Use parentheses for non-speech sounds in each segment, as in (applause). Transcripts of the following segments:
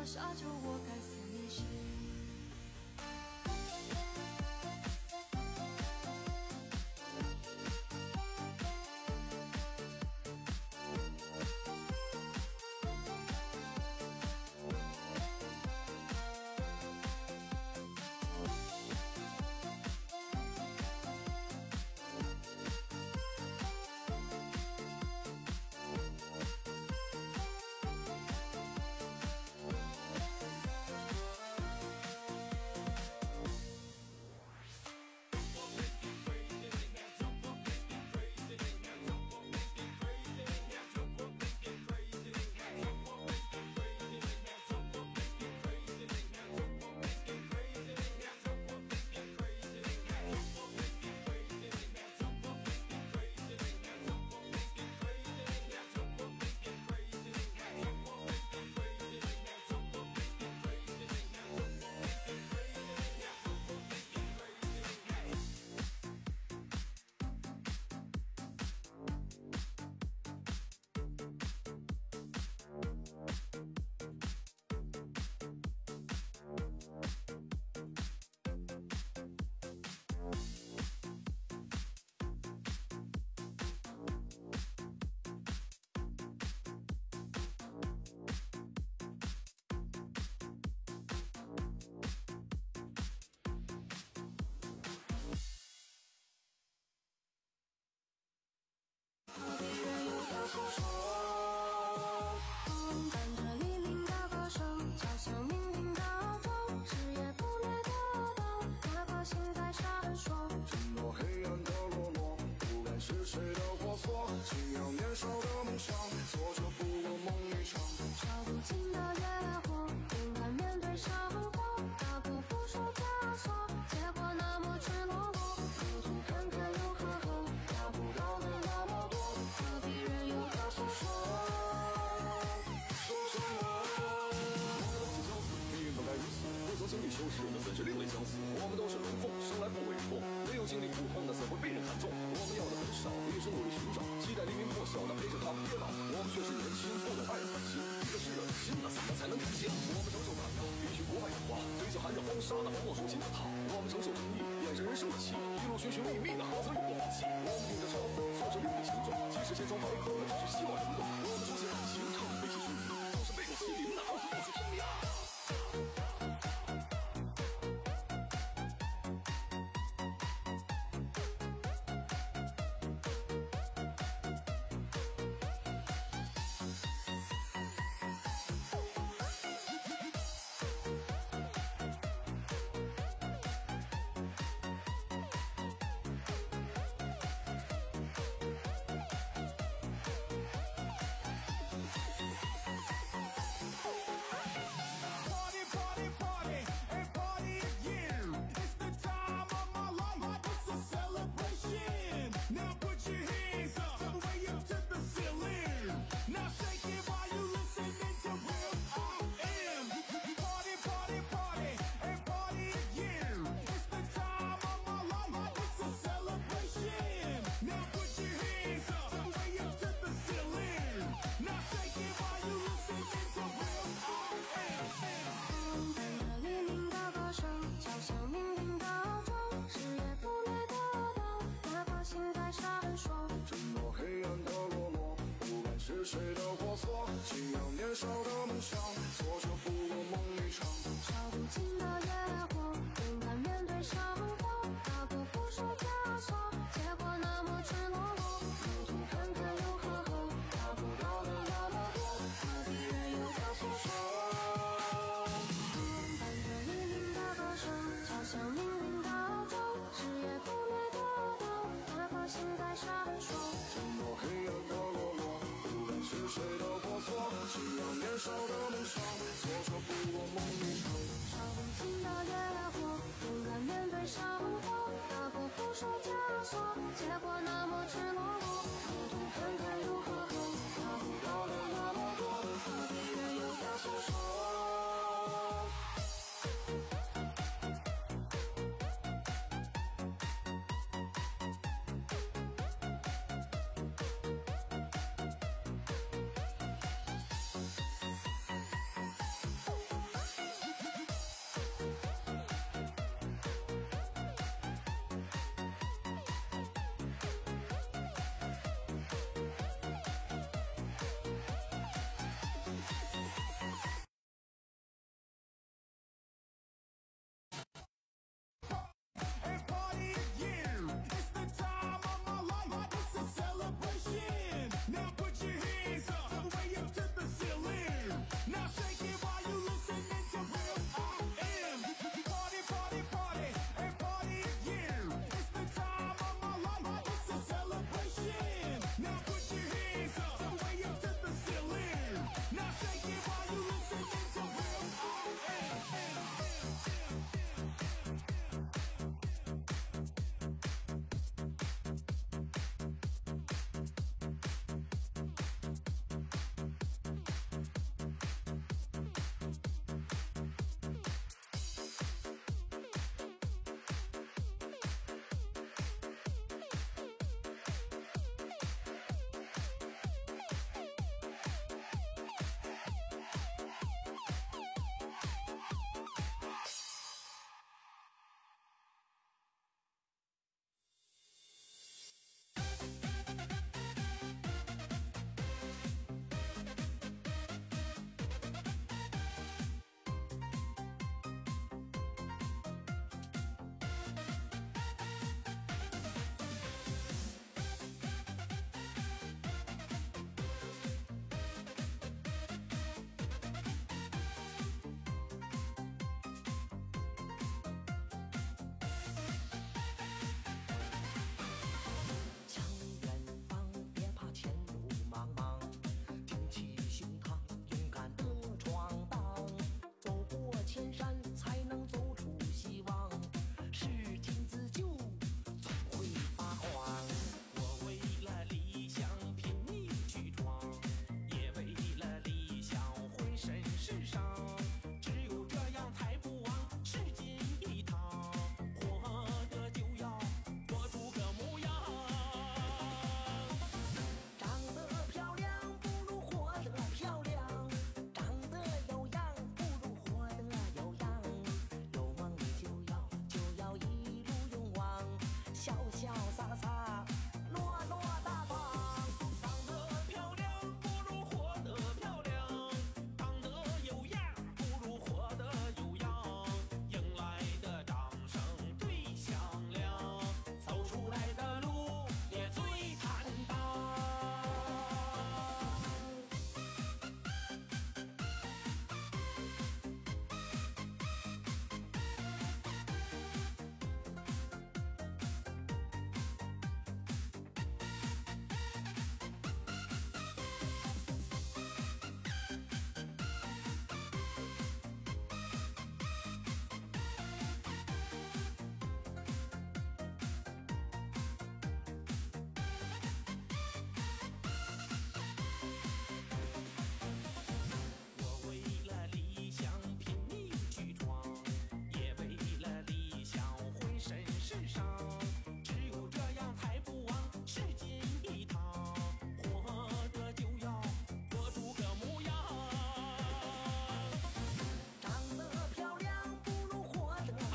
么沙丘，我该思念谁。修士们的是势另类相似，我们都是龙凤，生来不猥琐。没有经历苦痛的，怎会被人看重？我们要的很少，一生努力寻找，期待黎明破晓的陪着他们跌倒。我们却是年轻，为的爱而奔行。一个炽热的心，哪怎么才能看清？我们承受担当，必须不畏苦啊！嘴角含着风沙的，默默走进的他。小的梦想，挫折不过梦一场。烧不尽的野火，勇敢面对生活。打破不是枷锁，结果那么赤裸裸。路途坎碰又何坷？达不到的那么多，何必任由它去说？伴着黎明的歌声，敲响命运的钟。是夜不灭的灯，哪怕心在闪烁。说枷锁，结果。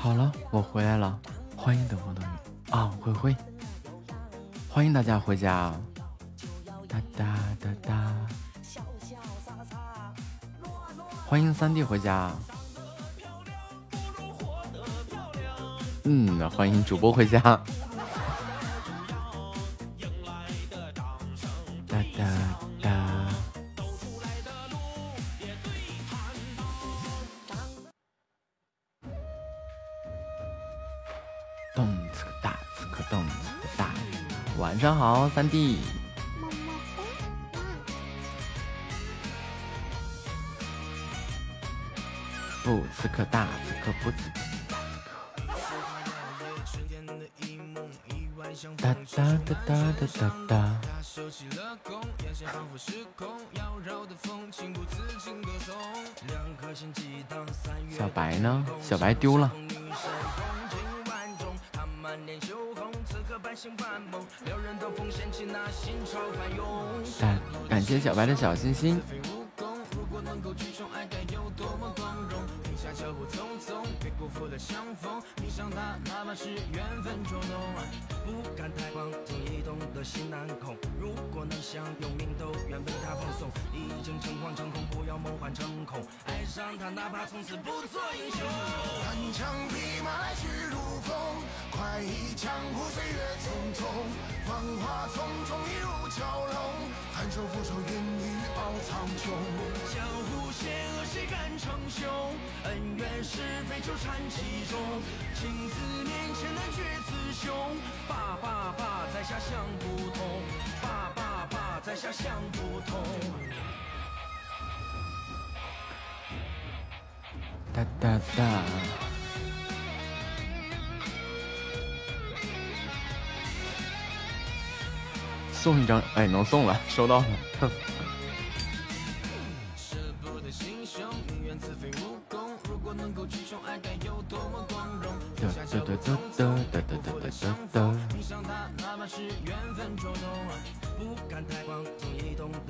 好了，我回来了，欢迎等风等雨啊，灰灰，欢迎大家回家，哒哒哒哒，欢迎三弟回家，嗯，欢迎主播回家，三弟。不刺客大刺客不刺客大刺客。哒哒哒哒哒哒哒。小白呢？小白丢了。来点小心心雄？恩怨是非纠缠其中，情字面前难决雌雄。爸爸爸，在下想不通。爸爸爸，在下想不通。哒哒哒。送一张，哎，能送了，收到了。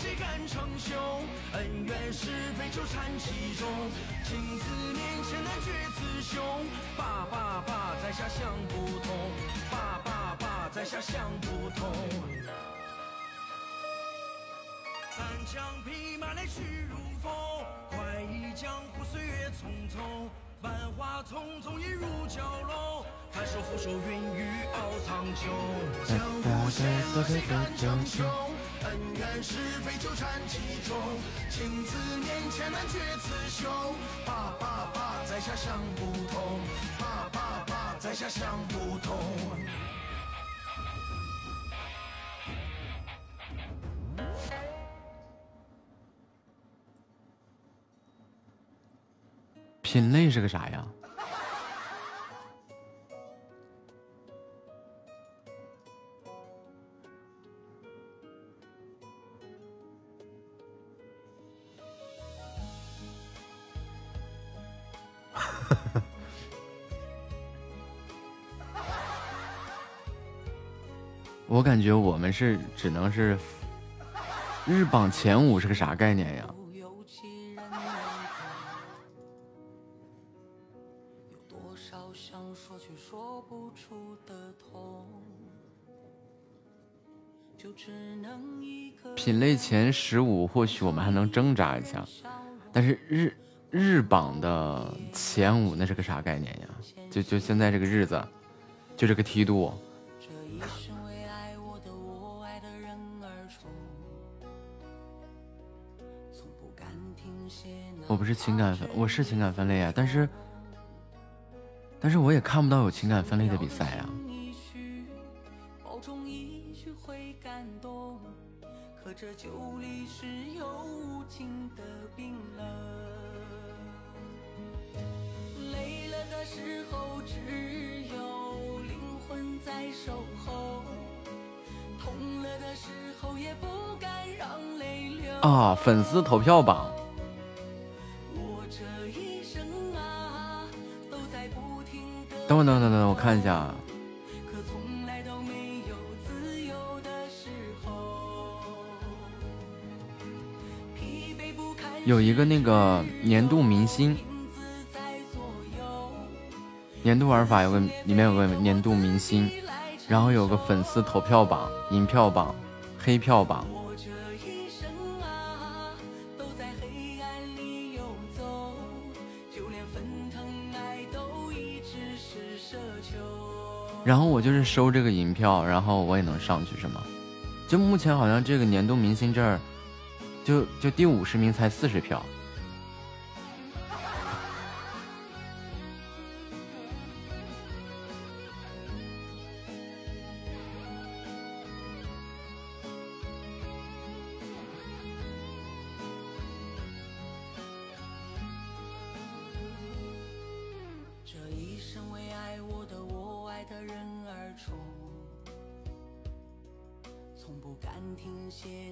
谁敢称雄？恩怨是非纠缠其中，镜子面前难决雌雄。爸爸爸，在下想不通。爸爸爸，在下想不通。单枪匹马来去如风，快意江湖岁月匆匆。繁华匆匆一如蛟龙，翻手覆手云雨傲苍穹。江湖险恶谁敢称雄？恩怨是非纠缠其中，情字面前难决雌雄。爸爸爸，在下想不通。爸爸爸，在下想不通。品类是个啥呀？(laughs) 我感觉我们是只能是日榜前五是个啥概念呀？品类前十五，或许我们还能挣扎一下，但是日日榜的前五那是个啥概念呀？就就现在这个日子，就这个梯度。我不是情感分，我是情感分类啊，但是但是我也看不到有情感分类的比赛啊。这酒里是有无情的冰冷，累了的时候只有灵魂在守候，痛了的时候也不敢让泪流。啊，粉丝投票榜。等等等等，我看一下。有一个那个年度明星，年度玩法有个里面有个年度明星，然后有个粉丝投票榜、银票榜、黑票榜。然后我就是收这个银票，然后我也能上去是吗？就目前好像这个年度明星这儿，就就第五十名才四十票。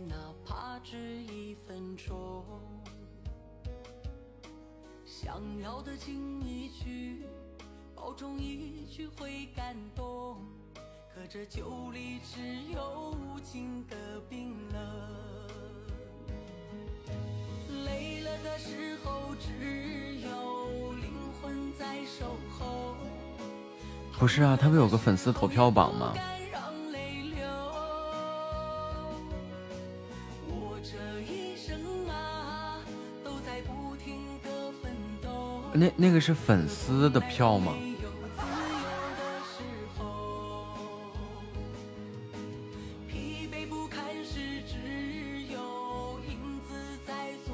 哪怕只一分钟，想要的亲一句，保重一句会感动。可这酒里只有无尽的冰冷，累了的时候只有灵魂在守候。不是啊，他不有个粉丝投票榜吗？那那个是粉丝的票吗？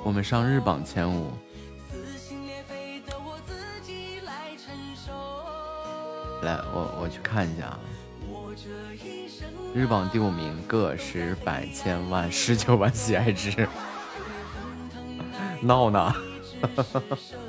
我们上日榜前五。来，我我去看一下啊。日榜第五名，个十百千万十九万喜爱值，(laughs) 闹呢。(laughs)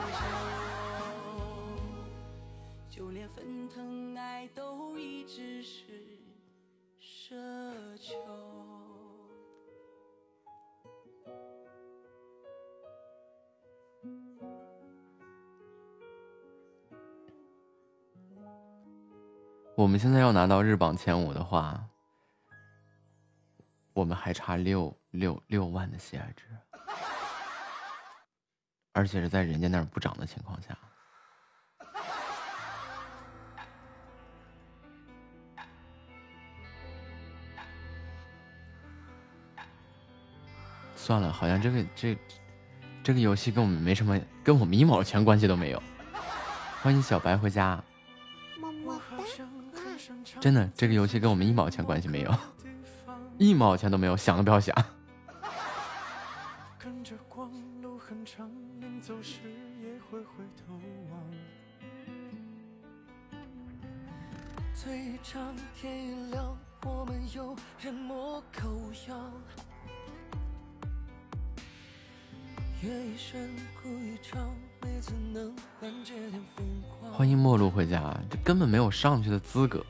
我们现在要拿到日榜前五的话，我们还差六六六万的喜爱值，而且是在人家那儿不涨的情况下。算了，好像这个这这个游戏跟我们没什么，跟我们一毛钱关系都没有。欢迎小白回家。真的，这个游戏跟我们一毛钱关系没有，(laughs) 一毛钱都没有，想都不要想。欢迎陌路回家，这根本没有上去的资格。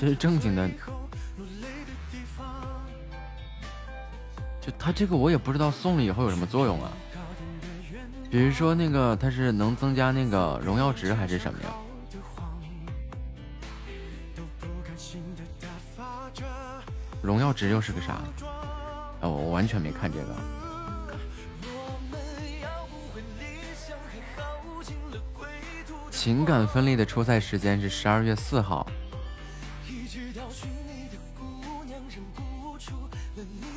这是正经的，就他这个我也不知道送了以后有什么作用啊。比如说那个它是能增加那个荣耀值还是什么呀？荣耀值又是个啥？啊，我完全没看这个。情感分裂的初赛时间是十二月四号。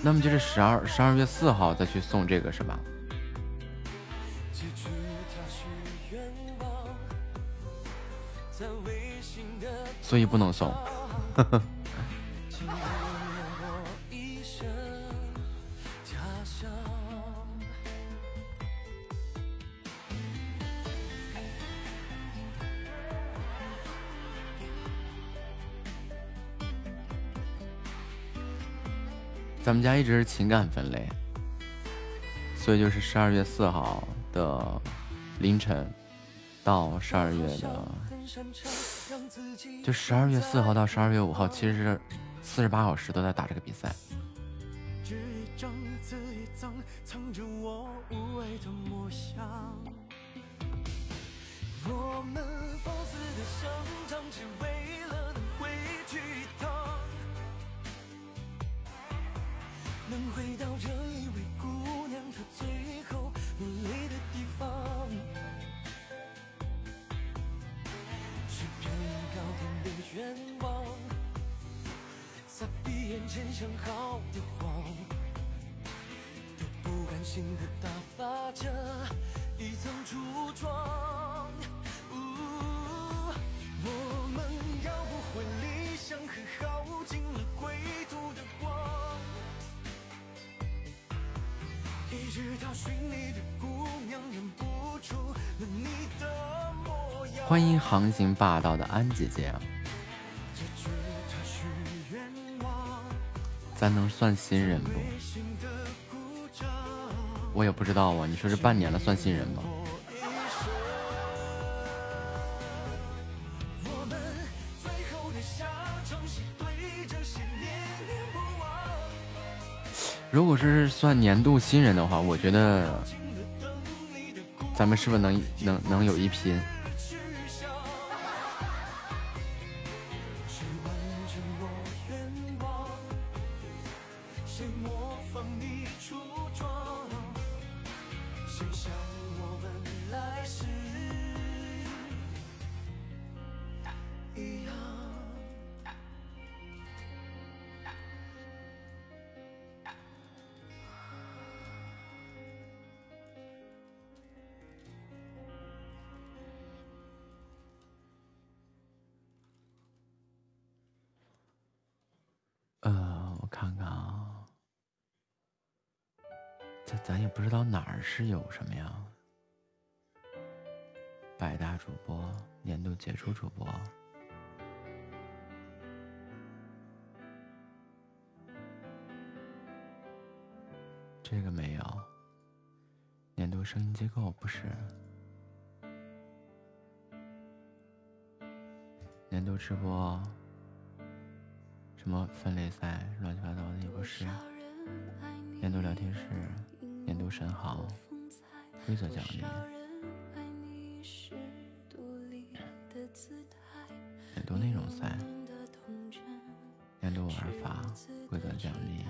那么就是十二十二月四号再去送这个是吧？所以不能送。(laughs) 们家一直是情感分类，所以就是十二月四号的凌晨到十二月的，就十二月四号到十二月五号，其实是四十八小时都在打这个比赛。霸道的安姐姐，咱能算新人不？我也不知道啊，你说这半年了算新人吗？如果是算年度新人的话，我觉得咱们是不是能能能有一拼？度神豪，规则奖励，年度内容赛，年度玩法，规则奖励。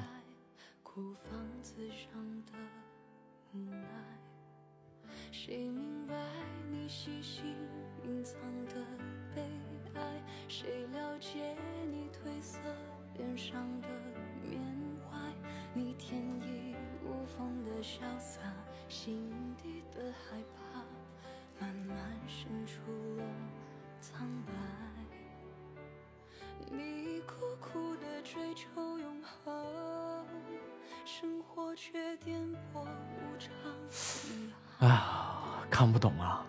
谁明白你细心隐藏的悲哀？谁了解你褪色脸上的潇洒，心底的害怕，慢慢渗出了苍白。你苦苦的追求永恒，生活却颠簸无常。啊，看不懂啊！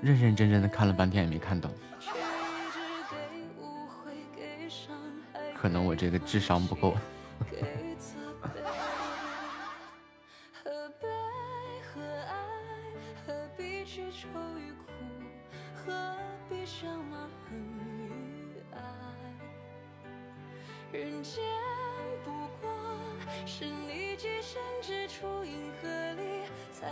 认认真真的看了半天也没看懂，可能我这个智商不够。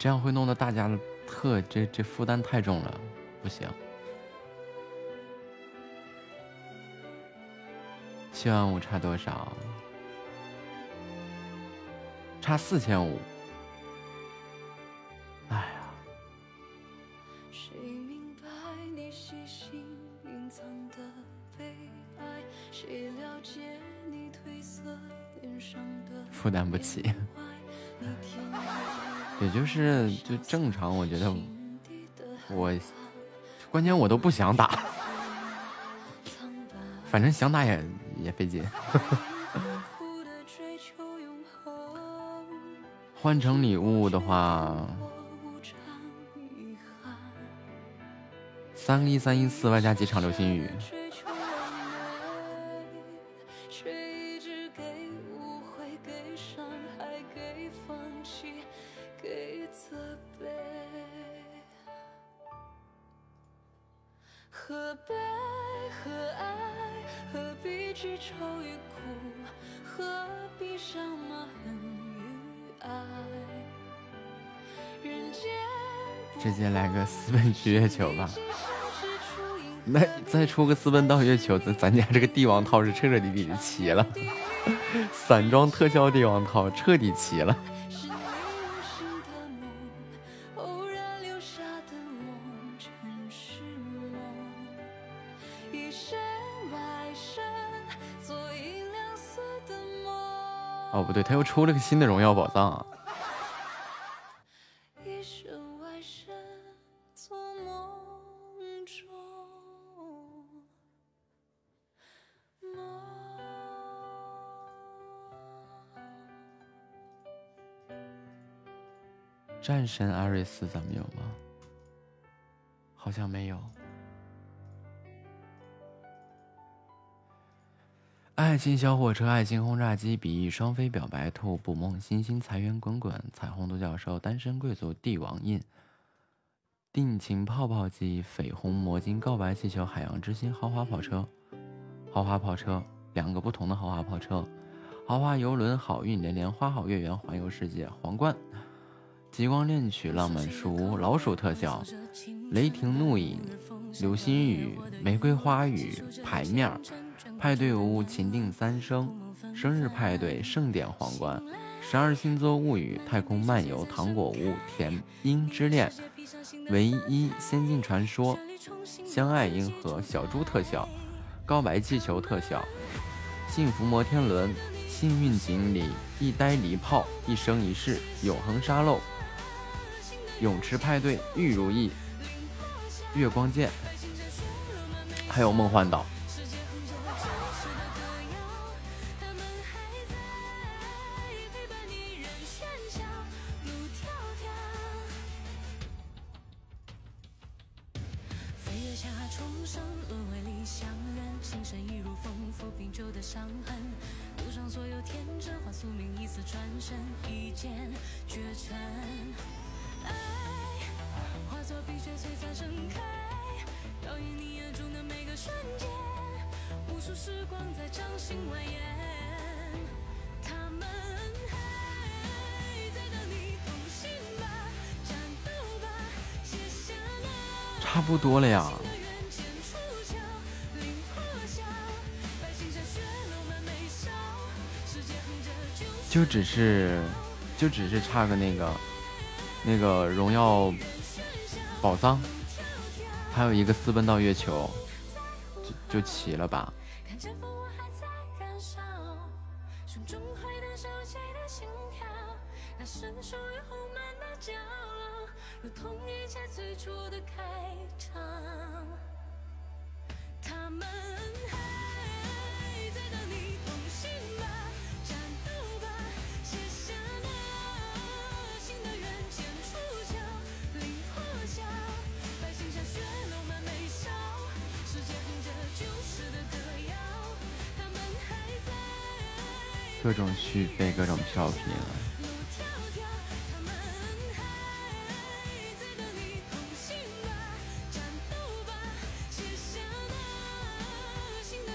这样会弄得大家的特这这负担太重了，不行。七万五差多少？差四千五。负担不起。也就是就正常，我觉得我关键我都不想打，反正想打也也费劲。换成礼物的话，三个一三一四外加几场流星雨。去月球吧，那再出个私奔到月球，咱咱家这个帝王套是彻彻底底的齐了，(laughs) 散装特效帝王套彻底齐了。哦，不对，他又出了个新的荣耀宝藏。战神阿瑞斯咱们有吗？好像没有。爱情小火车，爱情轰炸机，比翼双飞，表白兔，捕梦星星，财源滚滚，彩虹独角兽，单身贵族，帝王印，定情泡泡机，绯红魔晶，告白气球，海洋之心，豪华跑车，豪华跑车，两个不同的豪华跑车，豪华游轮，好运连连，花好月圆，环游世界，皇冠。极光恋曲、浪漫树屋、老鼠特效、雷霆怒影、流星雨、玫瑰花语、牌面、派对屋、情定三生、生日派对、盛典皇冠、十二星座物语、太空漫游、糖果屋、甜音之恋、唯一仙境传说、相爱银河、小猪特效、告白气球特效、幸福摩天轮、幸运锦鲤、一呆离炮、一生一世、永恒沙漏。泳池派对、玉如意、月光剑，还有梦幻岛。不多了呀，就只是，就只是差个那个，那个荣耀宝藏，还有一个私奔到月球，就就齐了吧。各种续费，各种跳频。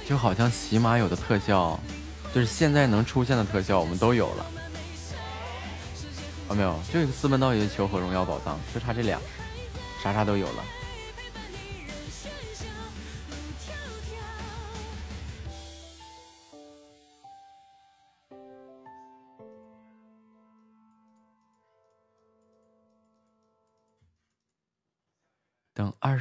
就好像起码有的特效，就是现在能出现的特效，我们都有了。啊，没有，就一个私奔到月球和荣耀宝藏，就差这俩，啥啥都有了。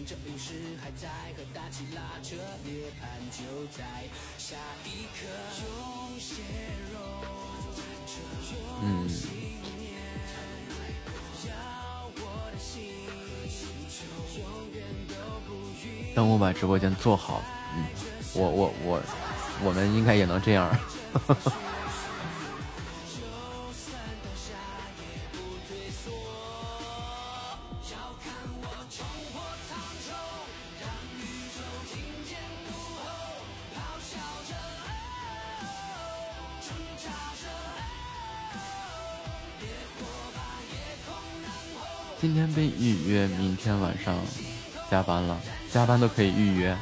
趁着陨石还在和大气拉扯，涅槃就在下一刻。用血肉嗯，等我把直播间做好，嗯，我我我，我们应该也能这样。(laughs) 今天被预约，明天晚上加班了，加班都可以预约。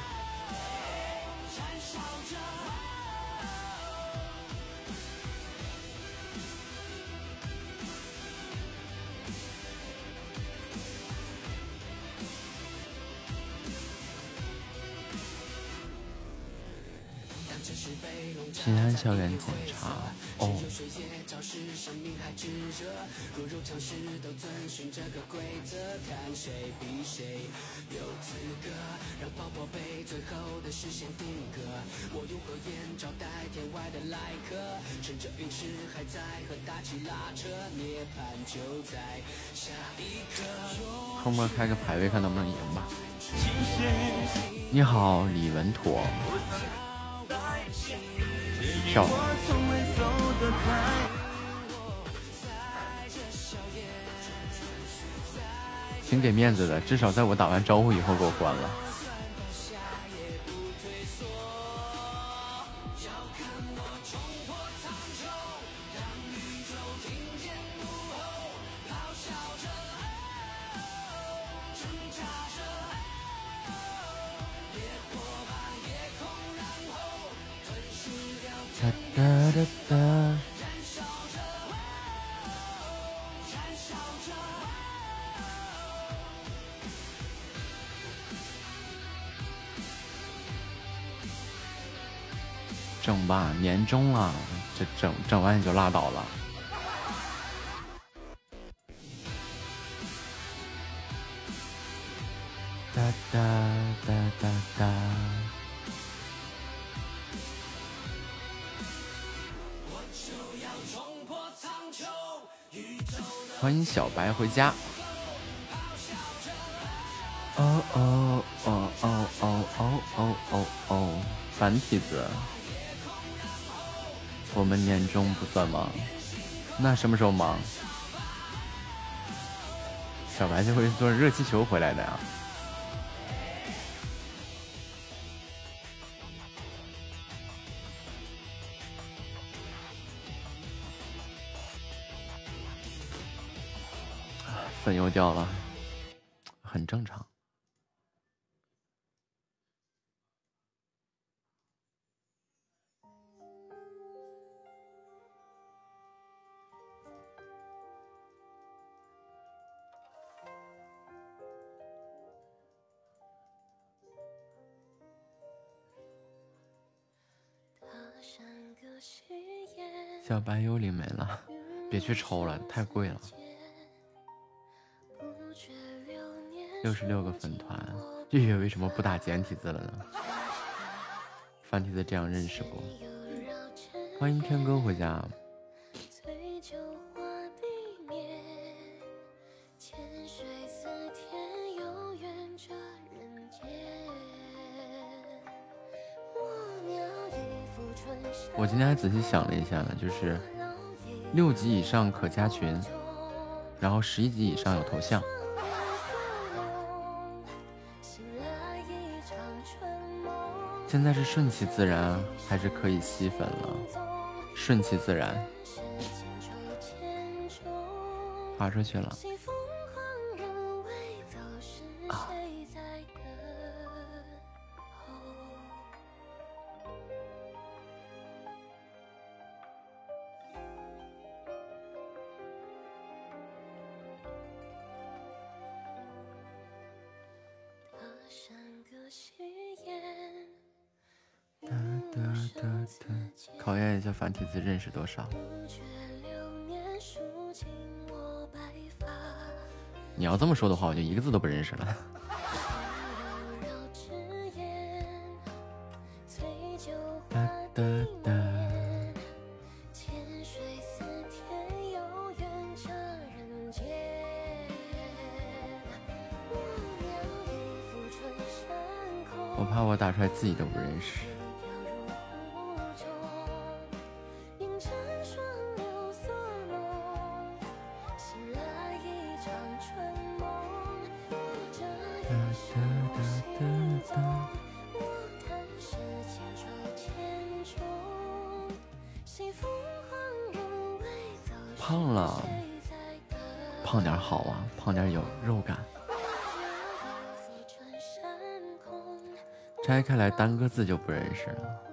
平安校园检查哦。是生命还热，都遵循这个规则，看谁比谁有资格，让被最后的视线定格。我用火焰招待天外的来客，趁着陨石还在和大气拉扯，涅槃就在下一刻。后面开个排位，看能不能赢吧。你好，李文妥。漂。挺给面子的，至少在我打完招呼以后给我关了。哒哒哒。整吧，年终了，这整整完也就拉倒了。哒哒哒哒哒。欢迎小白回家。哦哦哦哦哦哦哦哦哦，繁体字。我们年终不算忙，那什么时候忙？小白就会坐热气球回来的呀。粉又掉了，很正常。小白幽灵没了，别去抽了，太贵了。六十六个粉团，月月为什么不打简体字了呢？繁体字这样认识不？欢迎天哥回家。我今天还仔细想了一下呢，就是六级以上可加群，然后十一级以上有头像。现在是顺其自然，还是可以吸粉了？顺其自然，划出去了。多少？你要这么说的话，我就一个字都不认识了。字就不认识了。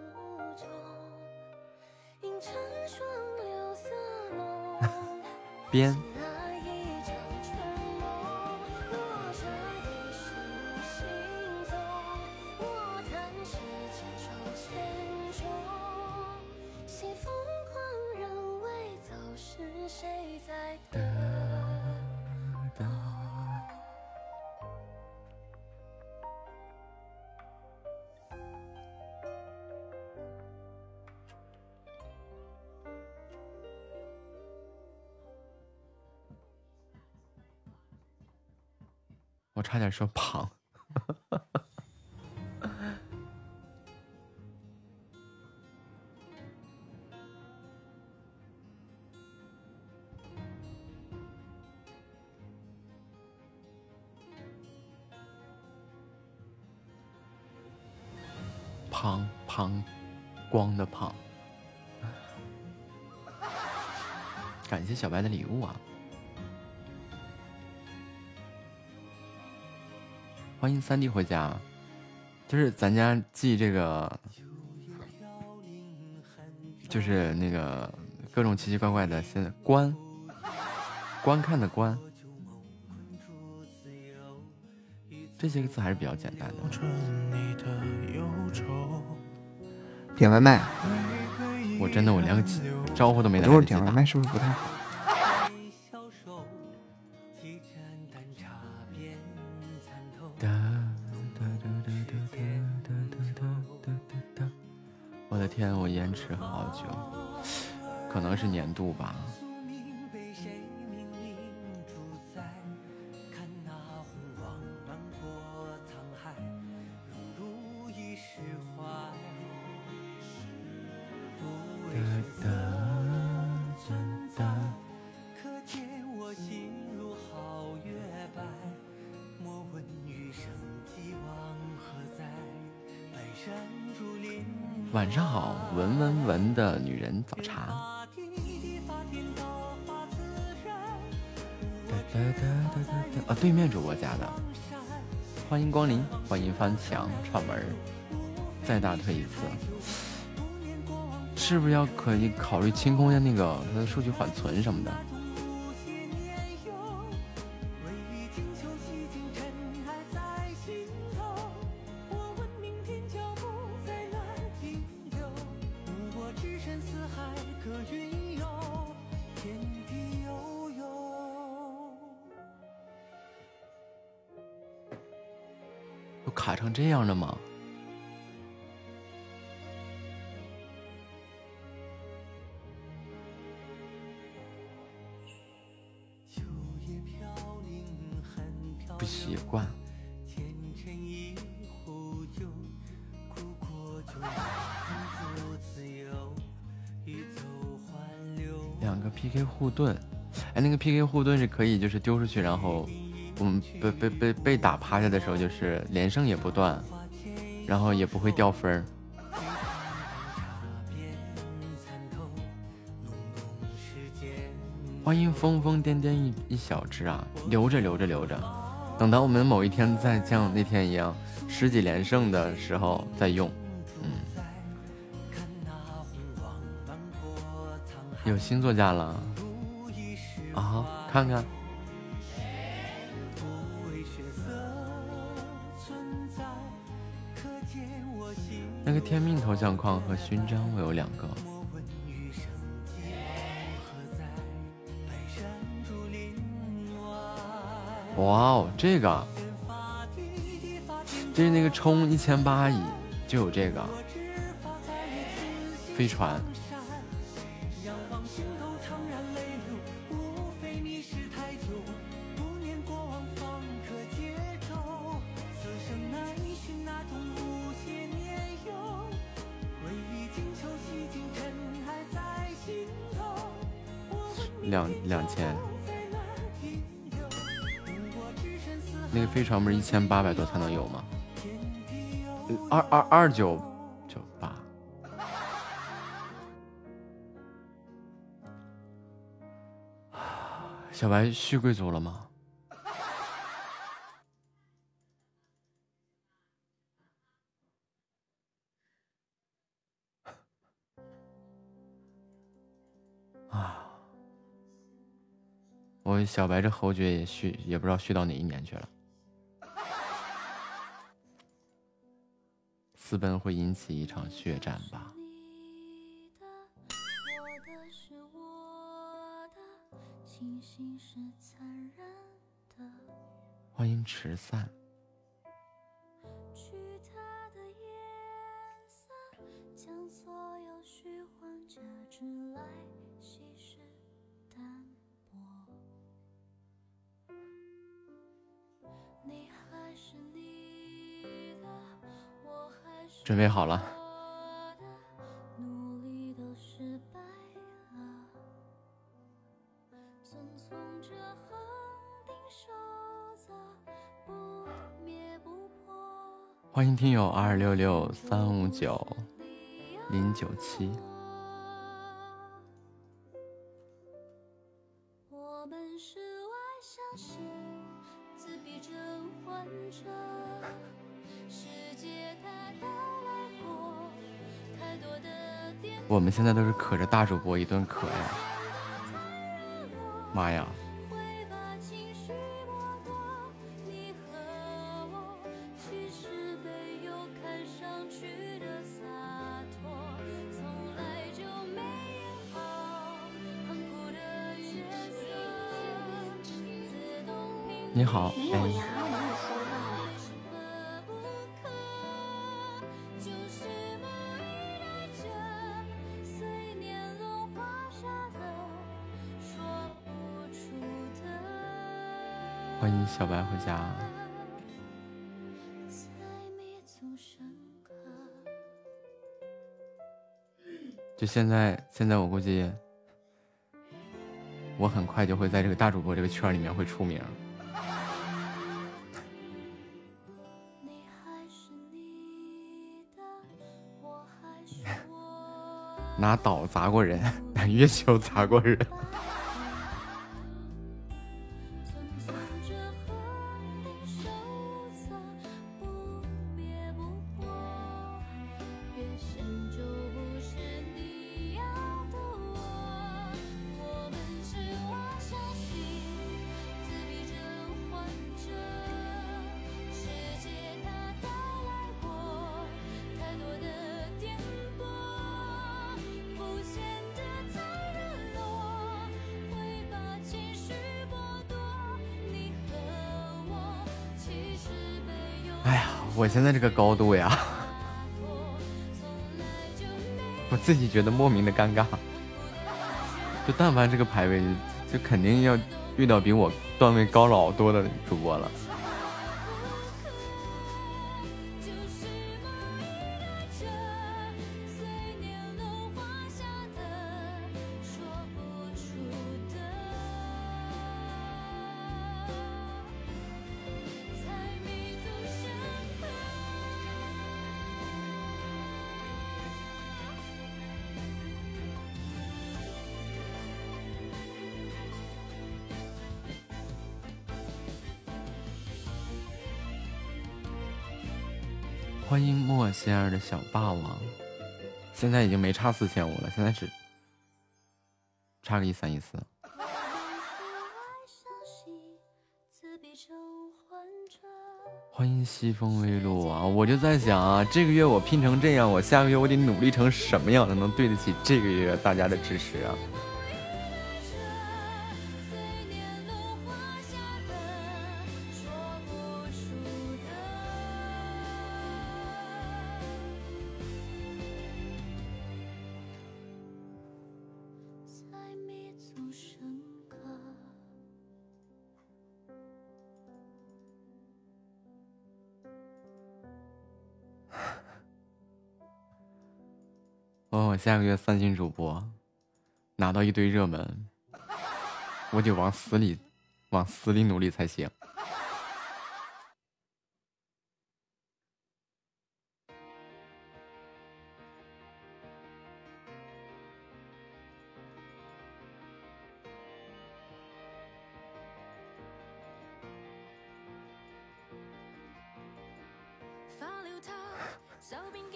说胖，胖胖光的胖，感谢小白的礼物啊！欢迎三弟回家，就是咱家寄这个，就是那个各种奇奇怪怪的，现在观观看的观，这些个字还是比较简单的。点外卖，我真的我连个招呼都没等会儿点外卖是不是不太好？就，可能是年度吧。欢迎翻墙串门再大推一次，是不是要可以考虑清空一下那个它的数据缓存什么的？护盾，哎，那个 PK 护盾是可以，就是丢出去，然后。我们被被被被打趴下的时候，就是连胜也不断，然后也不会掉分儿。欢迎疯疯癫癫一一小只啊！留着留着留着，等到我们某一天再像那天一样十几连胜的时候再用。嗯，有新作家了啊！看看。那个天命头像框和勋章，我有两个。哇哦，这个，这是那个充一千八亿就有这个飞船。那个飞船不是一千八百多才能有吗？二二二九九八，(sighs) 小白续贵族了吗？(sighs) 啊我小白这侯爵也续，也不知道续到哪一年去了。私奔会引起一场血战吧？欢迎迟散。准备好了。欢迎听友二六六三五九零九七。我们现在都是可着大主播一顿可呀！妈呀！你好，哎。小白回家，就现在，现在我估计，我很快就会在这个大主播这个圈里面会出名，(laughs) 拿岛砸过人，(laughs) 拿月球砸过人。现在这个高度呀，我自己觉得莫名的尴尬。就但凡这个排位，就肯定要遇到比我段位高老多的主播了。这样的小霸王，现在已经没差四千五了，现在只差个一三一四。欢迎西风微露啊！我就在想啊，这个月我拼成这样，我下个月我得努力成什么样才能对得起这个月大家的支持啊？下个月三星主播拿到一堆热门，我得往死里往死里努力才行。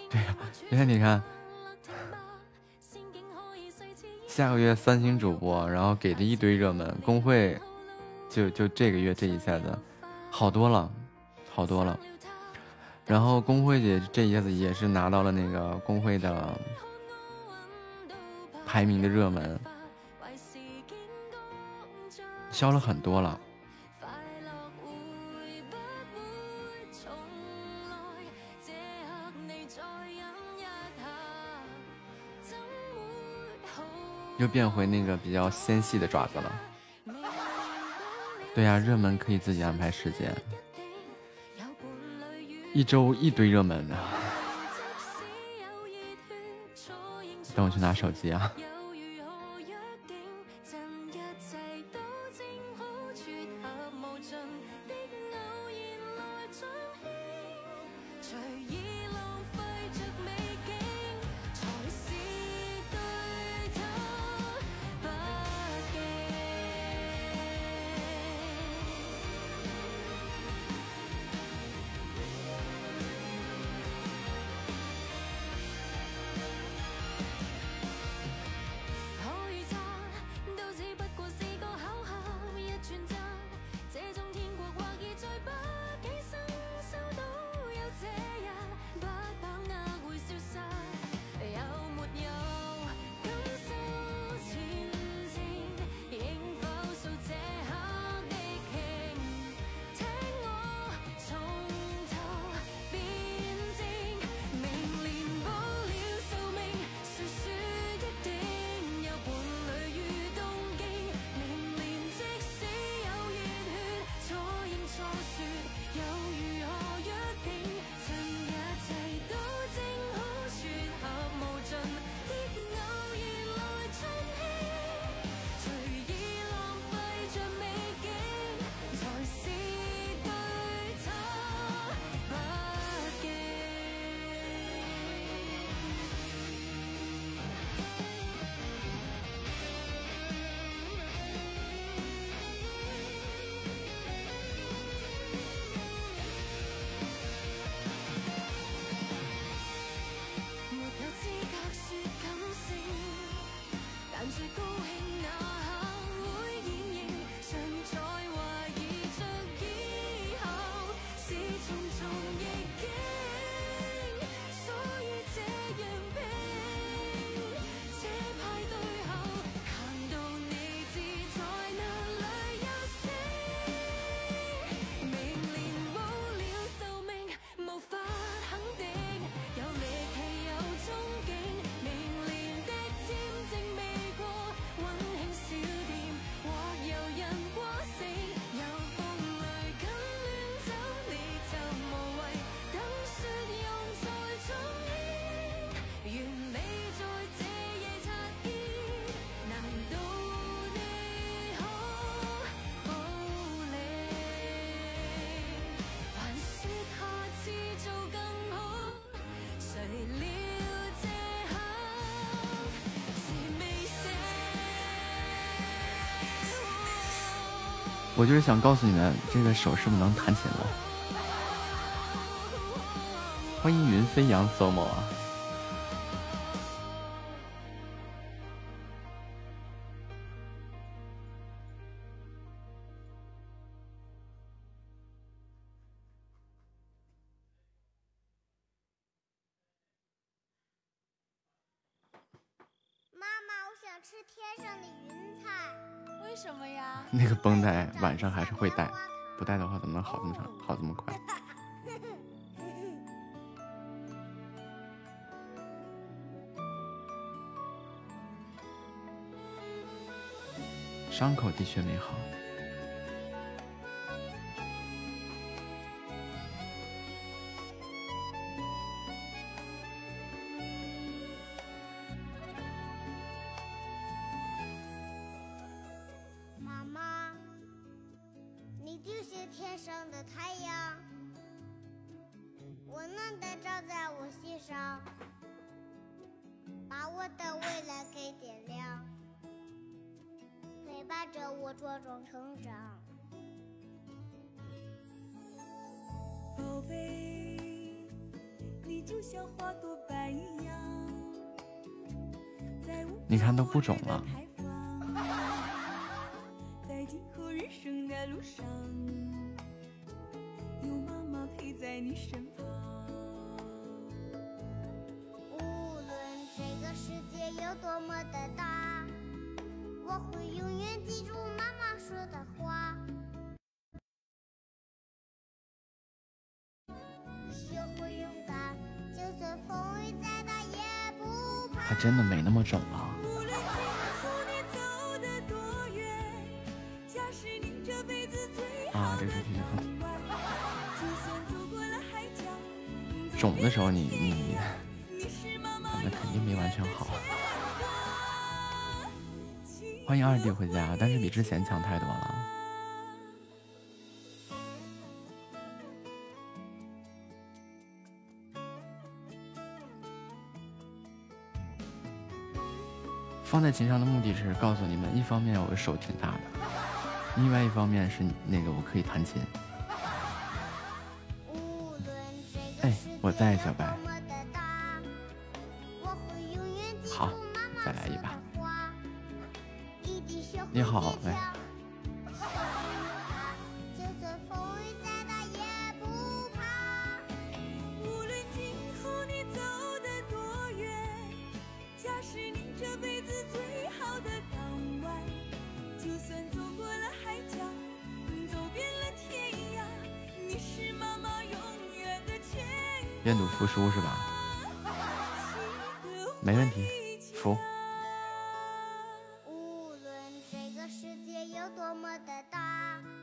对呀，你看，你看。下个月三星主播，然后给的一堆热门工会，就就这个月这一下子好多了，好多了。然后工会姐这一下子也是拿到了那个工会的排名的热门，消了很多了。又变回那个比较纤细的爪子了。对呀，热门可以自己安排时间，一周一堆热门的。(laughs) 等我去拿手机啊。就是想告诉你们，这个手是不是能弹琴了？欢迎云飞扬 SOMO 啊！上还是会戴，不戴的话怎么能好这么长，好这么快？伤口的确没好。他真的没那么肿了！啊，这是必须，肿的时候你你你，那肯定没完全好。欢迎二弟回家，但是比之前强太多了。放在琴上的目的是告诉你们，一方面我手挺大的，另外一方面是那个我可以弹琴。哎我在小白，好再来一把。你好来是吧？没问题，服。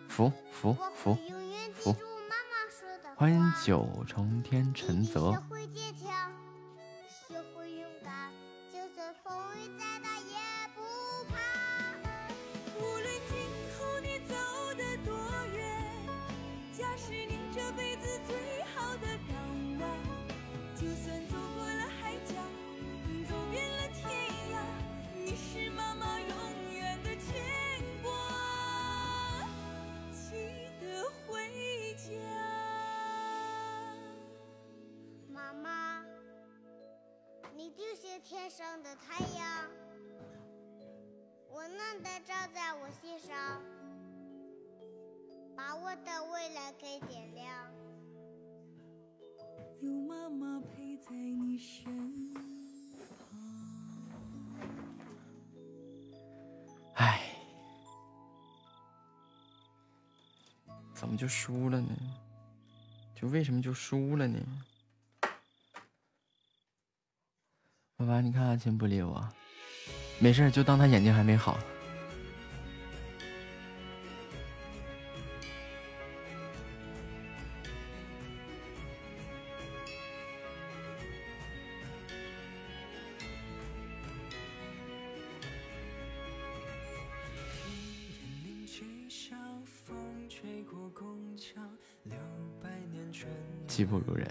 服服我服服住妈妈说的话。欢迎九重天陈泽天上的太阳，温暖的照在我心上，把我的未来给点亮。有妈妈陪在你身旁。唉，怎么就输了呢？就为什么就输了呢？爸爸，你看阿琴不理我，没事，就当他眼睛还没好。技不如人，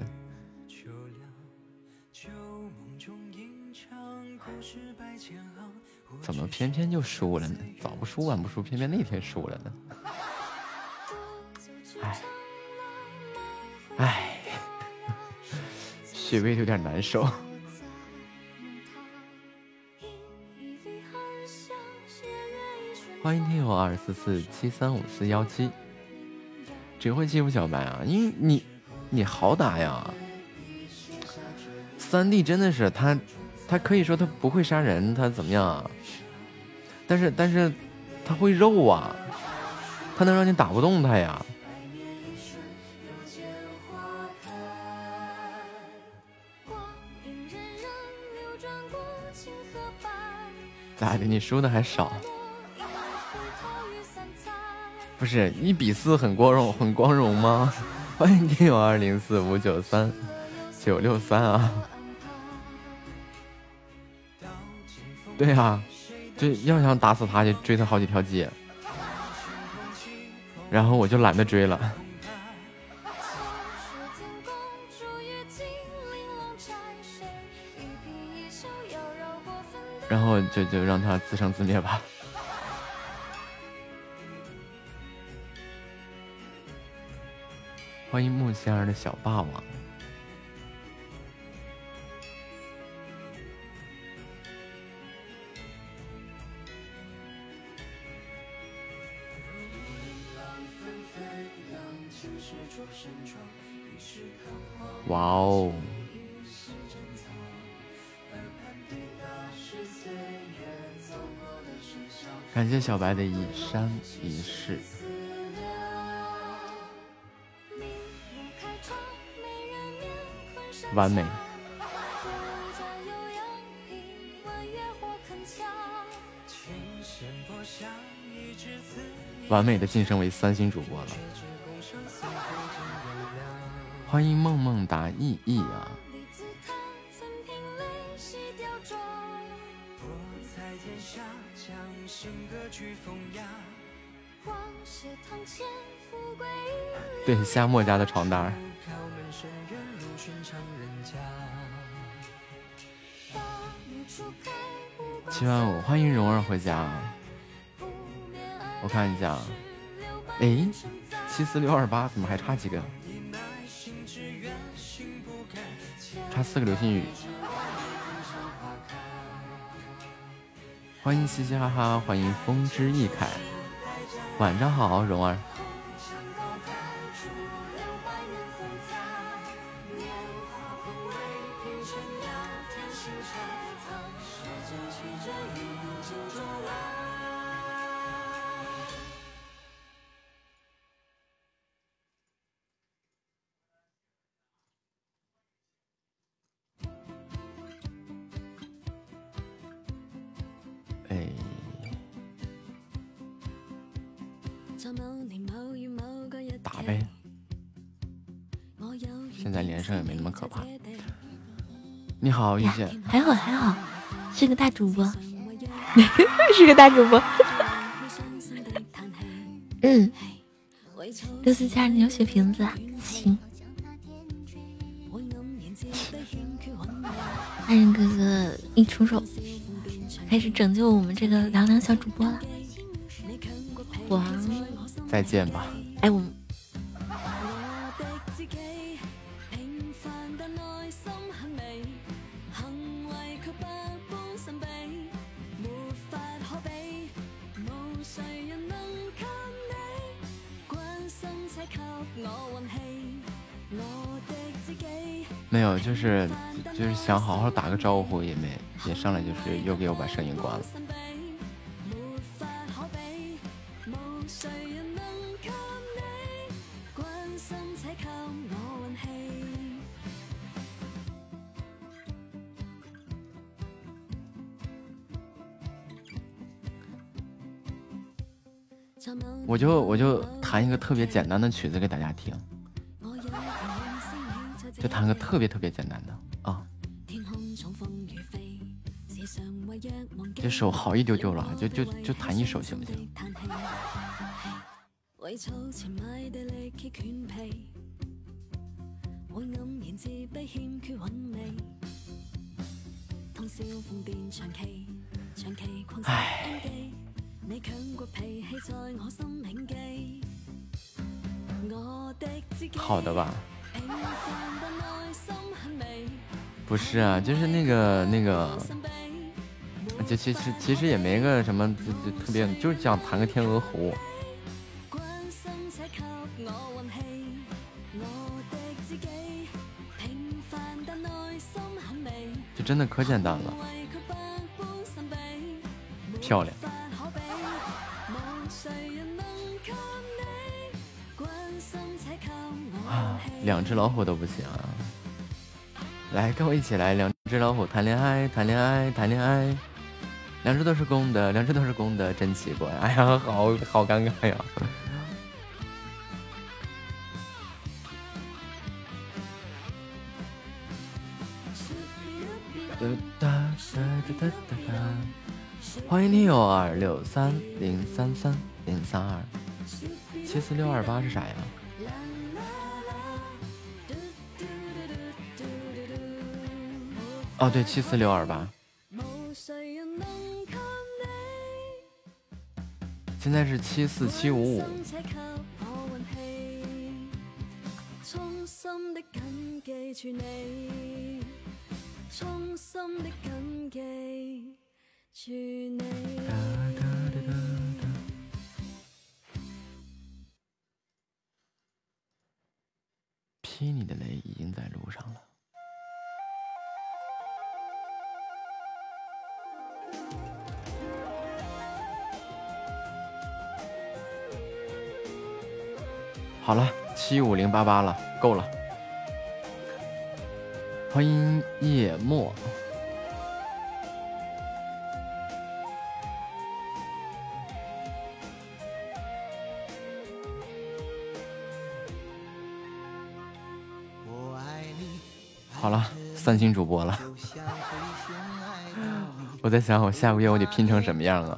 输了呢？早不输晚不输，偏偏那天输了呢？唉，唉，许巍有点难受。欢迎听友二四四七三五四幺七，只会欺负小白啊？因为你你好打呀！三弟真的是他他可以说他不会杀人，他怎么样啊？但是但是他会肉啊，他能让你打不动他呀。咋的？你输的还少？不是一比四很光荣很光荣吗？(laughs) 欢迎听友二零四五九三九六三啊！对啊，就要想打死他，就追他好几条街，然后我就懒得追了，然后就就让他自生自灭吧。欢迎木仙儿的小霸王。哇哦！感谢小白的一山一世。完美，完美的晋升为三星主播了。欢迎梦梦达意意啊！对，夏沫家的床单。七万五，欢迎蓉儿回家。我看一下，哎，七四六二八，怎么还差几个？差四个流星雨。欢迎嘻嘻哈哈，欢迎风之翼凯，晚上好，蓉儿。好，遇见还好还好，是个大主播，(laughs) 是个大主播。(laughs) 嗯，六四七二，你有血瓶子？行。爱人哥哥一出手，开始拯救我们这个凉凉小主播了。哇！再见吧。哎我。没是就是想好好打个招呼，也没也上来就是又给我把声音关了。我就我就弹一个特别简单的曲子给大家听。就弹个特别特别简单的啊，这手好一丢丢了，就就就弹一首行不行？唉，好的吧。不是啊，就是那个那个，就其实其实也没个什么就就特别，就是想弹个天鹅湖。就真的可简单了，漂亮。两只老虎都不行啊！来，跟我一起来，两只老虎谈恋爱，谈恋爱，谈恋爱。两只都是公的，两只都是公的，真奇怪！哎呀，好好尴尬呀！欢迎听友二六三零三三零三二七四六二八是啥呀？哦，对，七四六二八。现在是七四七五五。八八了，够了。欢迎叶墨。好了，三星主播了。(laughs) 我在想，我下个月我得拼成什么样啊？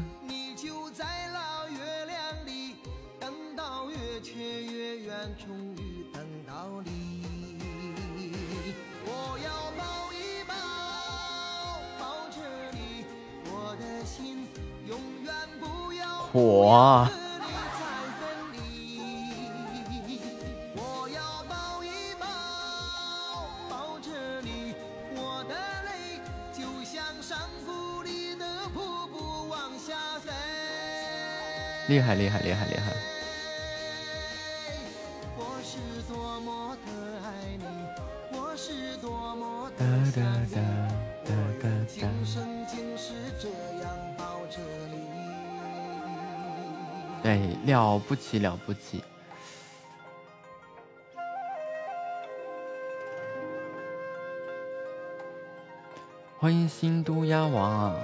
火！厉害厉害厉害厉害！哒哒哒哒哒哒。对，了不起了不起！欢迎新都鸭王。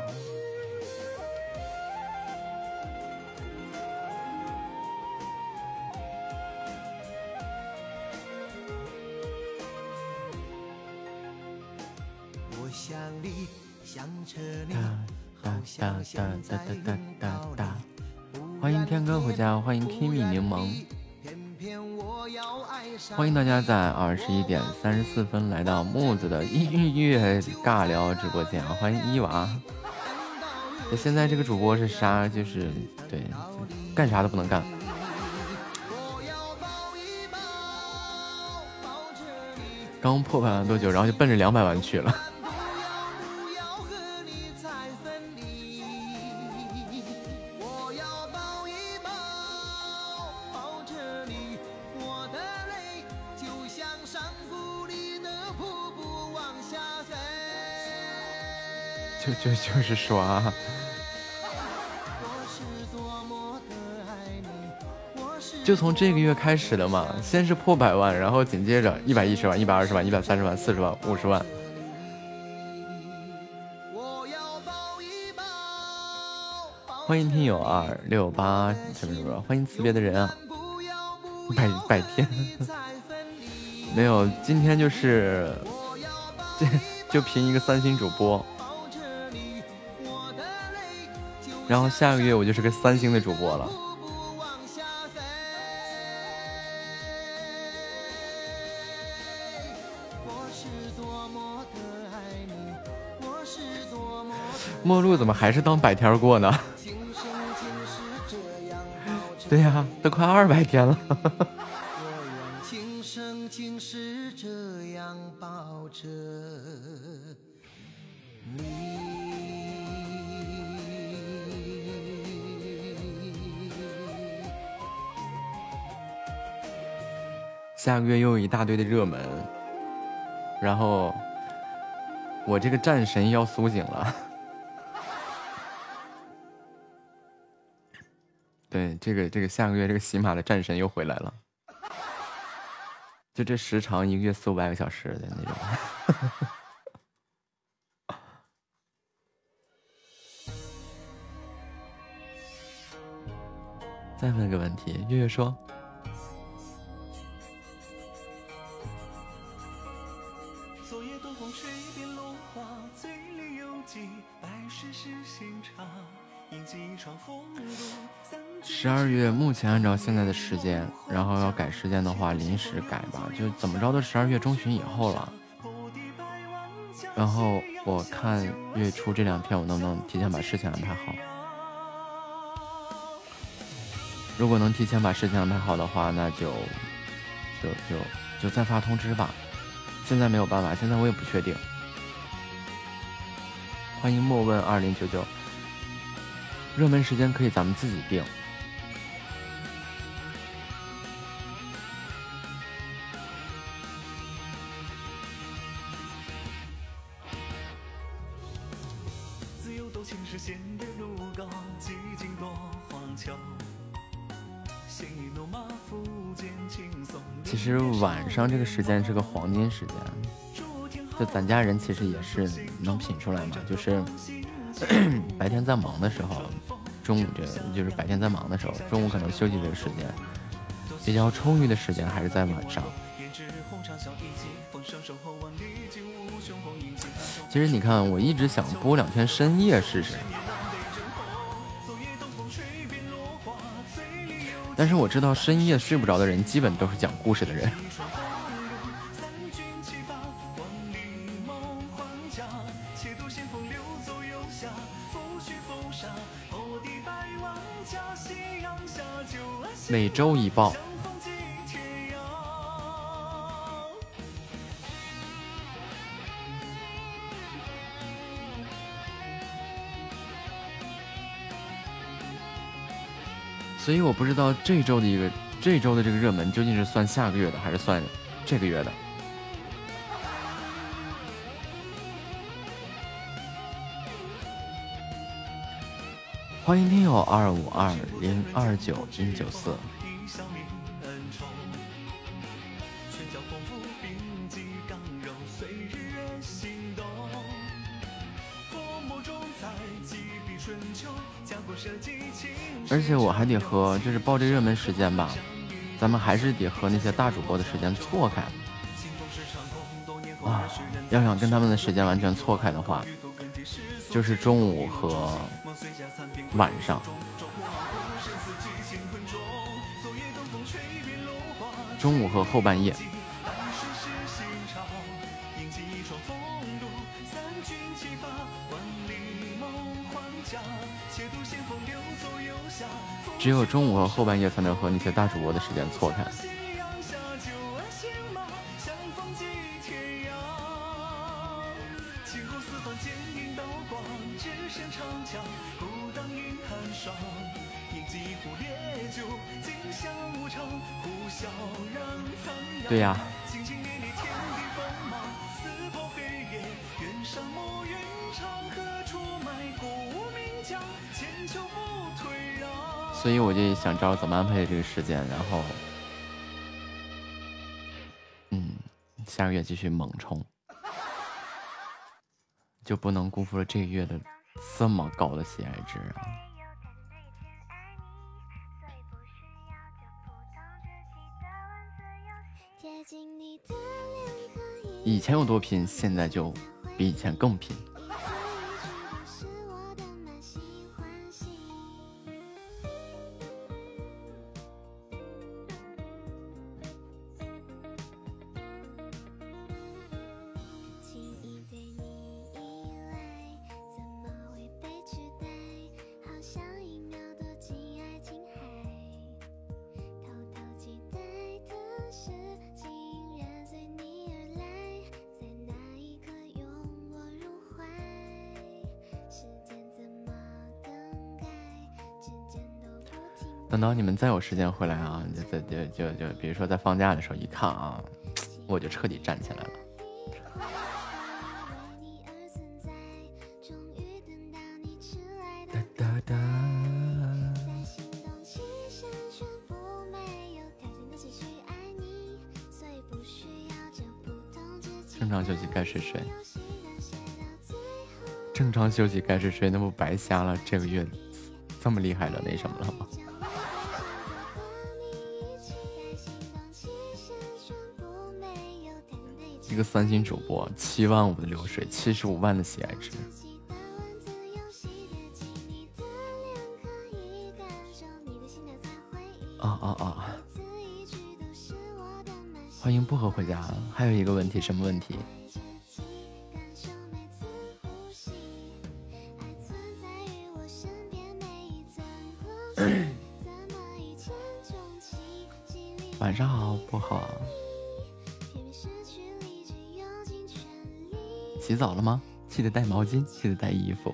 我想你，想着你。欢迎天哥回家，欢迎 Kimi 柠檬，欢迎大家在二十一点三十四分来到木子的音乐尬聊直播间啊！欢迎伊娃，现在这个主播是啥？就是对，干啥都不能干。刚破百万多久，然后就奔着两百万去了。就就是刷，就从这个月开始的嘛，先是破百万，然后紧接着一百一十万、一百二十万、一百三十万、四十万、五十万。欢迎听友二六八什么什么，欢迎辞别的人啊，百百天没有，今天就是这 (laughs) 就凭一个三星主播。然后下个月我就是个三星的主播了。末路怎么还是当百天过呢？(laughs) 对呀，都快二百天了。(laughs) 下个月又有一大堆的热门，然后我这个战神要苏醒了。(laughs) 对，这个这个下个月这个喜马的战神又回来了，就这时长一个月四五百个小时的那种。(laughs) 再问个问题，月月说。十二月目前按照现在的时间，然后要改时间的话，临时改吧，就怎么着都十二月中旬以后了。然后我看月初这两天我能不能提前把事情安排好。如果能提前把事情安排好的话，那就就就就再发通知吧。现在没有办法，现在我也不确定。欢迎莫问二零九九。热门时间可以咱们自己定。上这个时间是个黄金时间，就咱家人其实也是能品出来嘛，就是。(coughs) 白天在忙的时候，中午这就是白天在忙的时候，中午可能休息这个时间比较充裕的时间还是在晚上。其实你看，我一直想播两天深夜试试，但是我知道深夜睡不着的人，基本都是讲故事的人。每周一报，所以我不知道这周的一个这周的这个热门究竟是算下个月的还是算这个月的。欢迎听友二五二零二九零九四。而且我还得和，就是报这热门时间吧，咱们还是得和那些大主播的时间错开。啊，要想跟他们的时间完全错开的话，就是中午和。晚上，中午和后半夜，只有中午和后半夜才能和那些大主播的时间错开。对呀，所以我就想知道怎么安排这个时间，然后，嗯，下个月继续猛冲，就不能辜负了这个月的这么高的喜爱值啊。以前有多拼，现在就比以前更拼。再有时间回来啊，就就就就就，比如说在放假的时候一看啊，我就彻底站起来了。哒哒哒。正常休息该睡睡。正常休息该睡睡，那不白瞎了这个月这么厉害的那什么了吗？个三星主播，七万五的流水，七十五万的喜爱值。啊啊啊！欢迎薄荷回家。还有一个问题，什么问题？洗澡了吗？记得带毛巾，记得带衣服。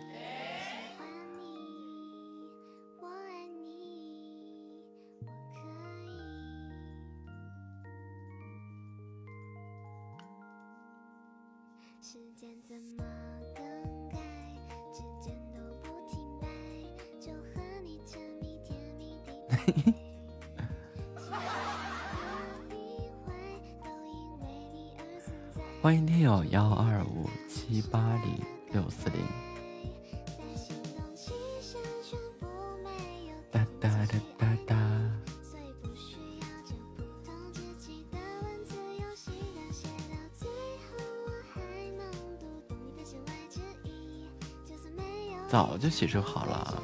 洗漱好了，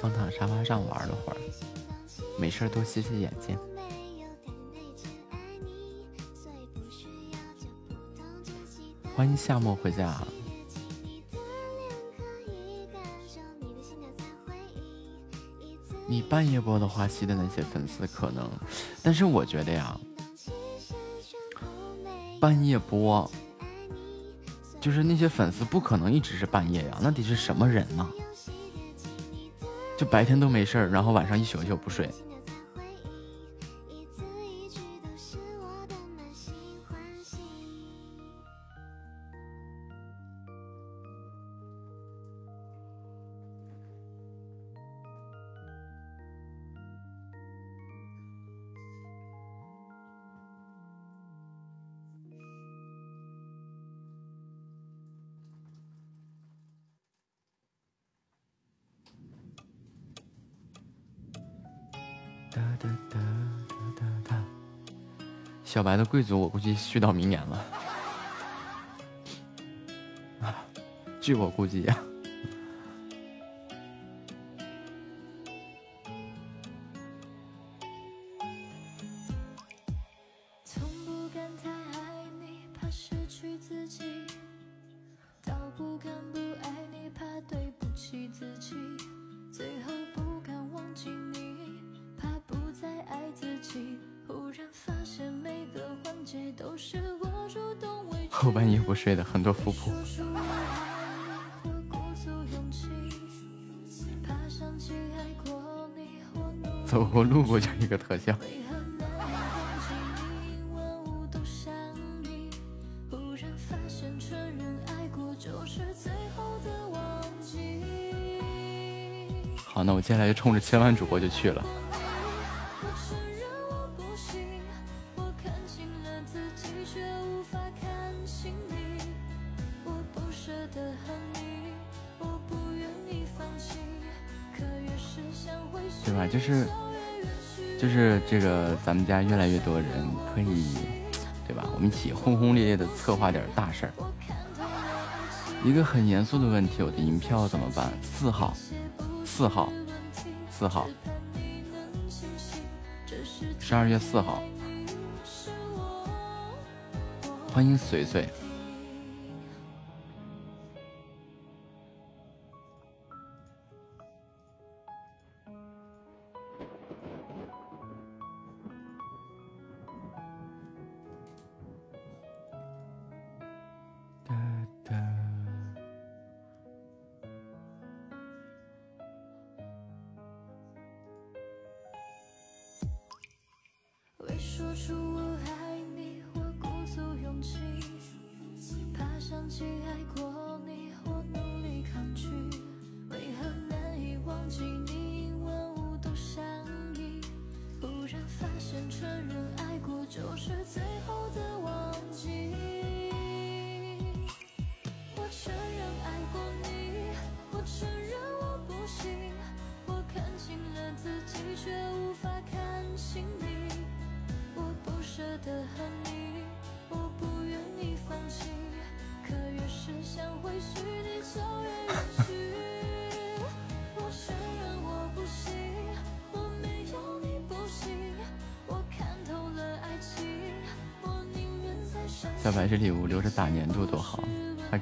刚躺沙发上玩了会儿，没事多洗洗眼睛。欢迎夏末回家。你半夜播的话，吸的那些粉丝可能，但是我觉得呀，半夜播，就是那些粉丝不可能一直是半夜呀，那得是什么人呢？就白天都没事儿，然后晚上一宿一宿不睡。我的贵族，我估计续到明年了。(laughs) 据我估计呀。好，那我接下来就冲着千万主播就去了。对吧？就是就是这个，咱们家越来越多人可以，对吧？我们一起轰轰烈烈的策划点大事儿。一个很严肃的问题，我的银票怎么办？四号，四号，四号，十二月四号。欢迎随随。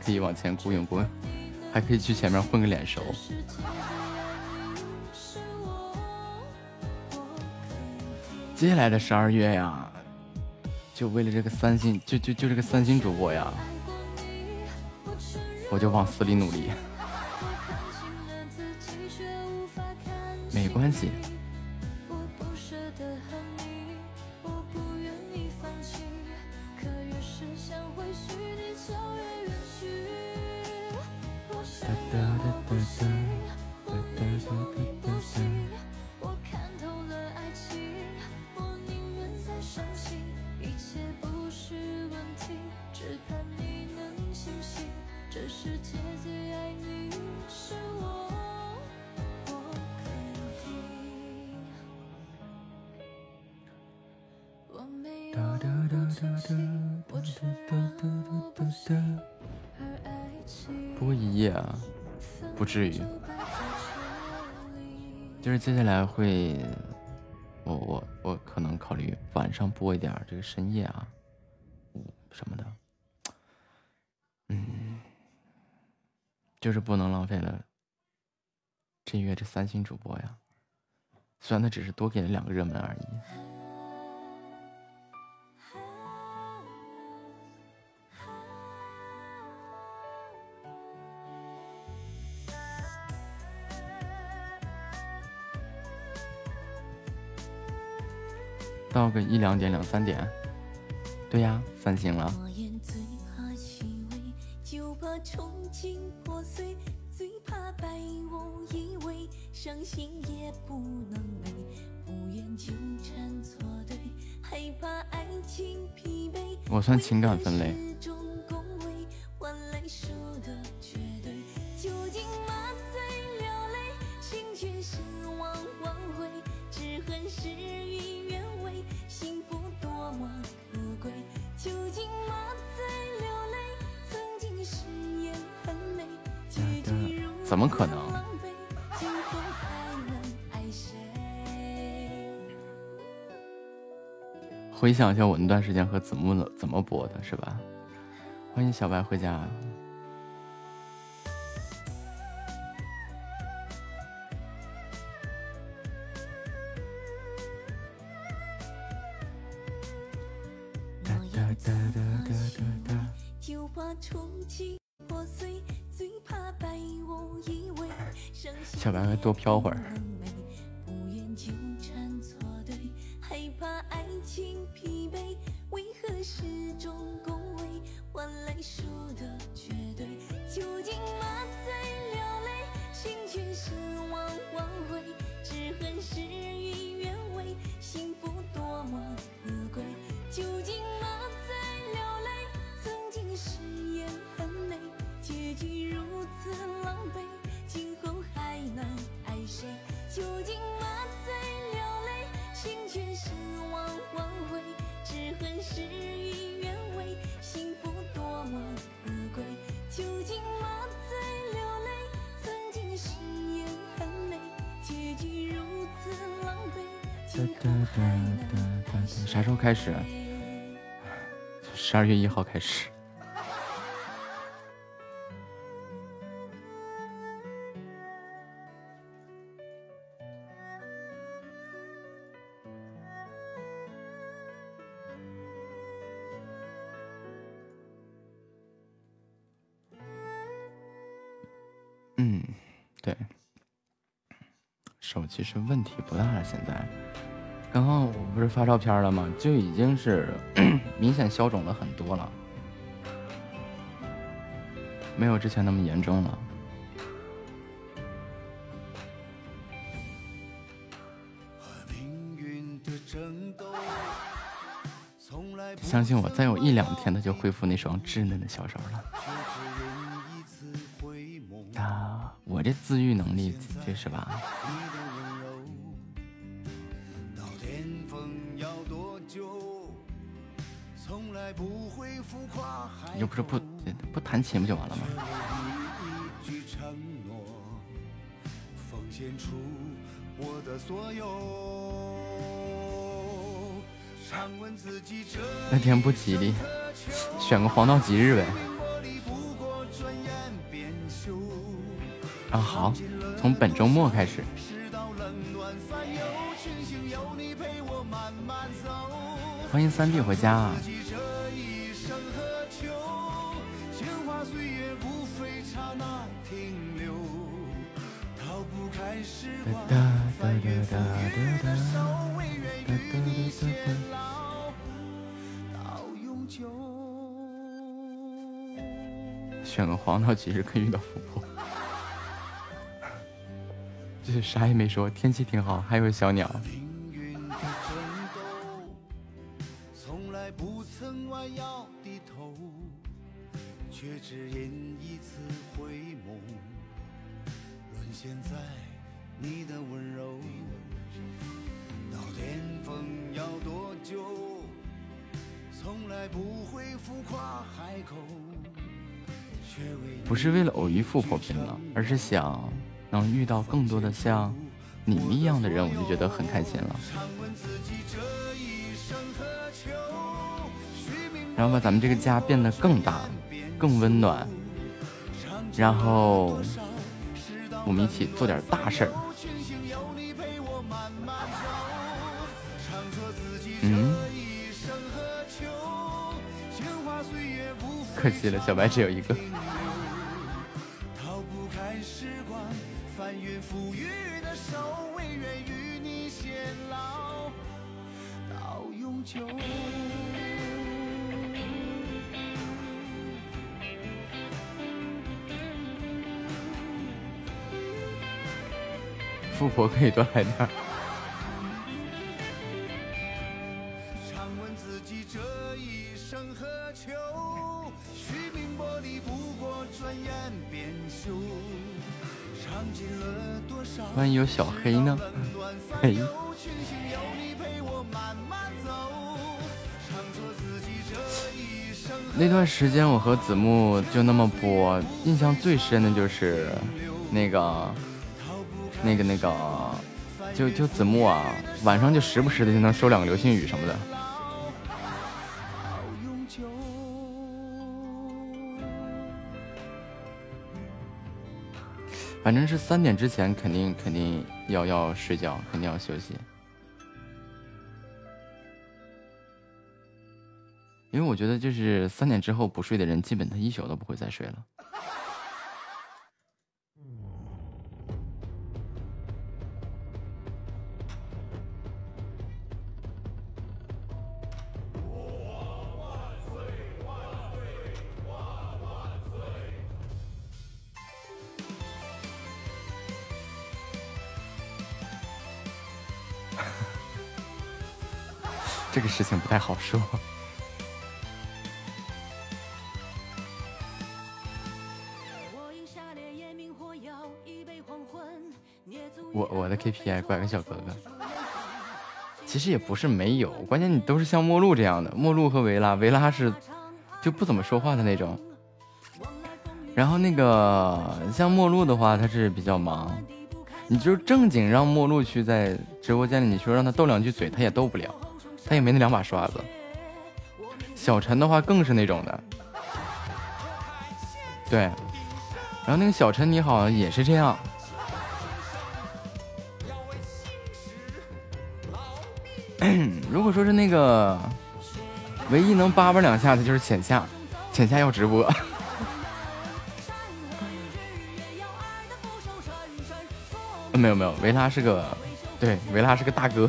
可以往前雇佣雇佣，还可以去前面混个脸熟。接下来的十二月呀，就为了这个三星，就就就这个三星主播呀，我就往死里努力。没关系。接下来会，我我我可能考虑晚上播一点这个深夜啊，什么的，嗯，就是不能浪费了这月这三星主播呀，虽然他只是多给了两个热门而已。到个一两点、两三点，对呀，三星了。我算情感分类。想一下我那段时间和子木怎么播的，是吧？欢迎小白回家。小白白多飘会儿。开始。嗯，对，手机是问题不大，现在。刚刚我不是发照片了吗？就已经是 (clears throat) 明显消肿了很多了，没有之前那么严重了。相信我，再有一两天，他就恢复那双稚嫩的小手了。啊，我这自愈能力，这是吧？又不是不不弹琴不就完了吗？那天不吉利，选个黄道吉日呗。啊好，从本周末开始。欢迎三弟回家。其实可以遇到富婆，(laughs) 就是啥也没说，天气挺好，还有小鸟。富婆拼了，而是想能遇到更多的像你们一样的人，我就觉得很开心了。然后把咱们这个家变得更大、更温暖，然后我们一起做点大事儿。嗯，可惜了，小白只有一个。富婆可以多来点。万一有小黑呢？嘿。那段时间我和子木就那么播，印象最深的就是那个。那个那个，就就子木啊，晚上就时不时的就能收两个流星雨什么的。反正是三点之前肯定肯定要要睡觉，肯定要休息。因为我觉得就是三点之后不睡的人，基本他一宿都不会再睡了。事情不太好说。我我的 KPI 拐个小哥哥，其实也不是没有，关键你都是像陌路这样的，陌路和维拉，维拉是就不怎么说话的那种。然后那个像陌路的话，他是比较忙，你就正经让陌路去在直播间里，你说让他斗两句嘴，他也斗不了。他也没那两把刷子。小陈的话更是那种的，对。然后那个小陈你好也是这样。(clears throat) 如果说是那个唯一能叭叭两下的，就是浅夏，浅夏要直播。(laughs) 没有没有，维拉是个，对，维拉是个大哥。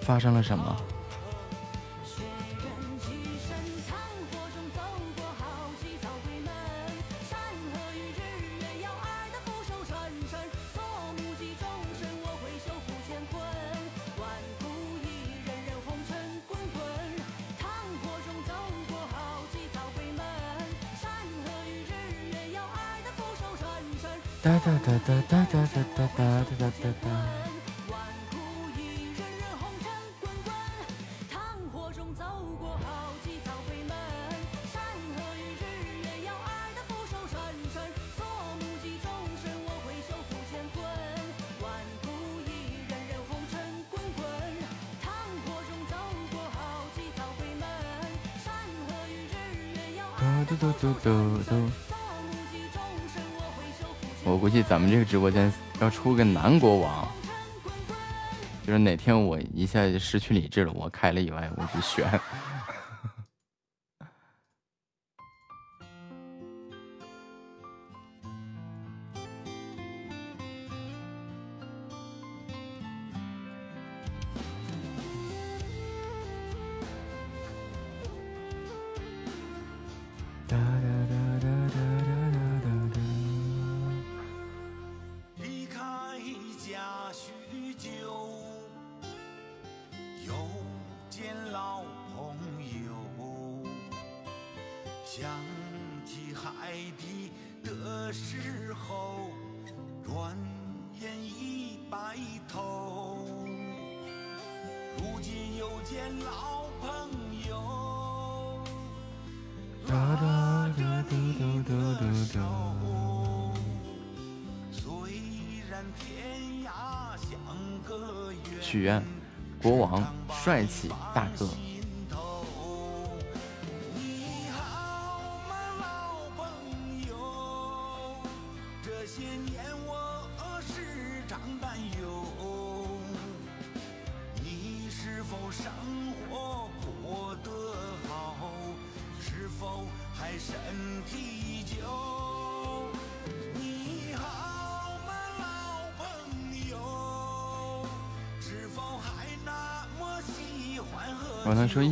发生了什么？哒哒哒哒哒哒哒哒哒哒哒哒。我们这个直播间要出个男国王，就是哪天我一下就失去理智了，我开了以外，我就选。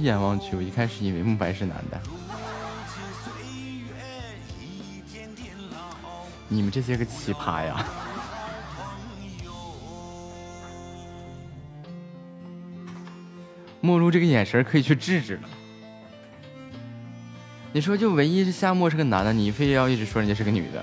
眼望去，我一开始以为慕白是男的。你们这些个奇葩呀！(laughs) 陌路这个眼神可以去治治了。你说就唯一是夏沫是个男的，你非要一直说人家是个女的。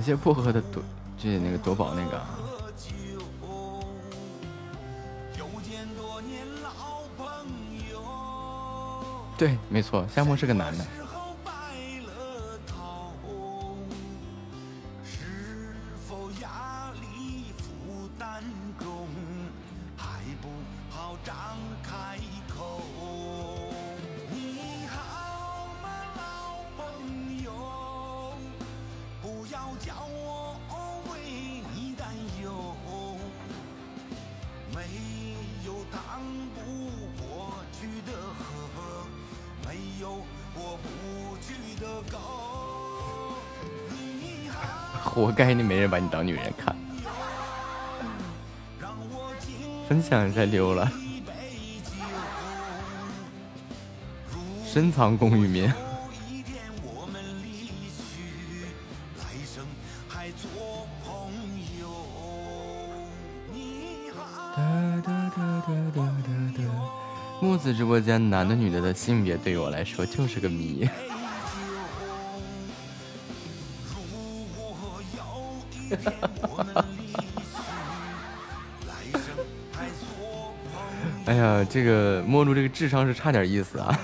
感谢薄荷的夺，这那个夺宝那个。对，没错，夏沫是个男的。当女人看，分享一下溜了。深藏功与名。木子直播间男的女的的性别对于我来说就是个谜。这个摸住这个智商是差点意思啊。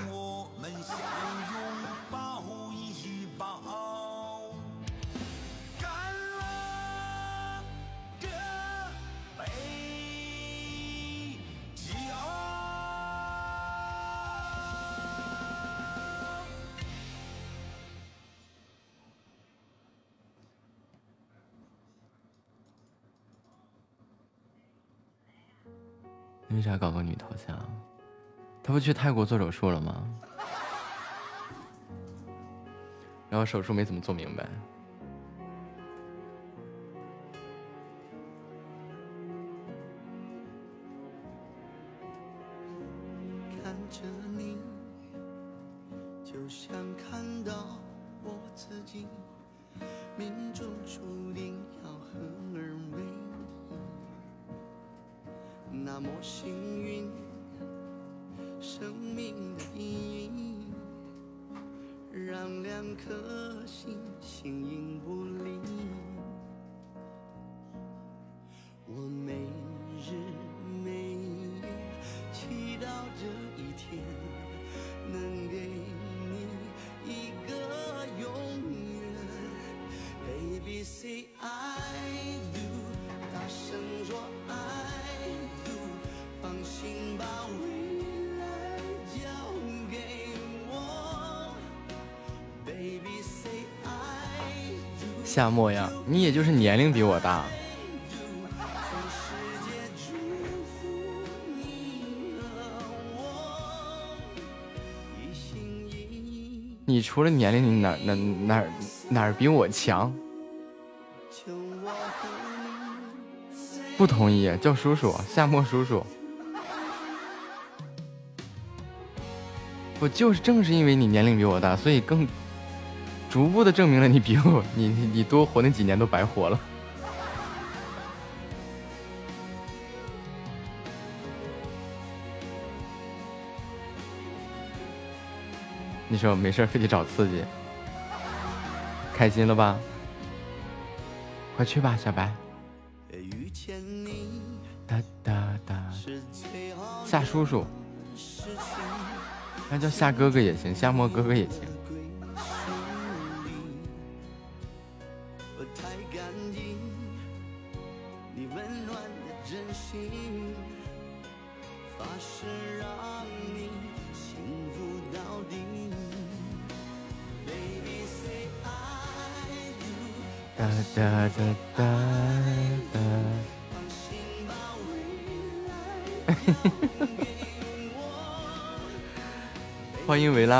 为啥搞个女头像？他不去泰国做手术了吗？然后手术没怎么做明白。模样，你也就是年龄比我大。你除了年龄，你哪哪哪哪比我强？不同意，叫叔叔，夏末叔叔。不就是正是因为你年龄比我大，所以更。逐步的证明了你比我，你你多活那几年都白活了。你说没事非得找刺激，开心了吧？快去吧，小白。哒哒哒，夏叔叔，那叫夏哥哥也行，夏沫哥哥也行。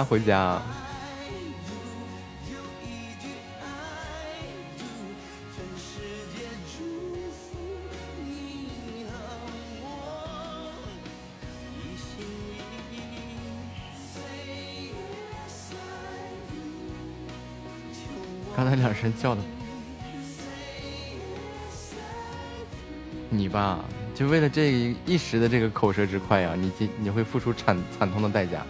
回家。刚才两声叫的，你吧，就为了这一时的这个口舌之快呀，你你你会付出惨惨痛的代价。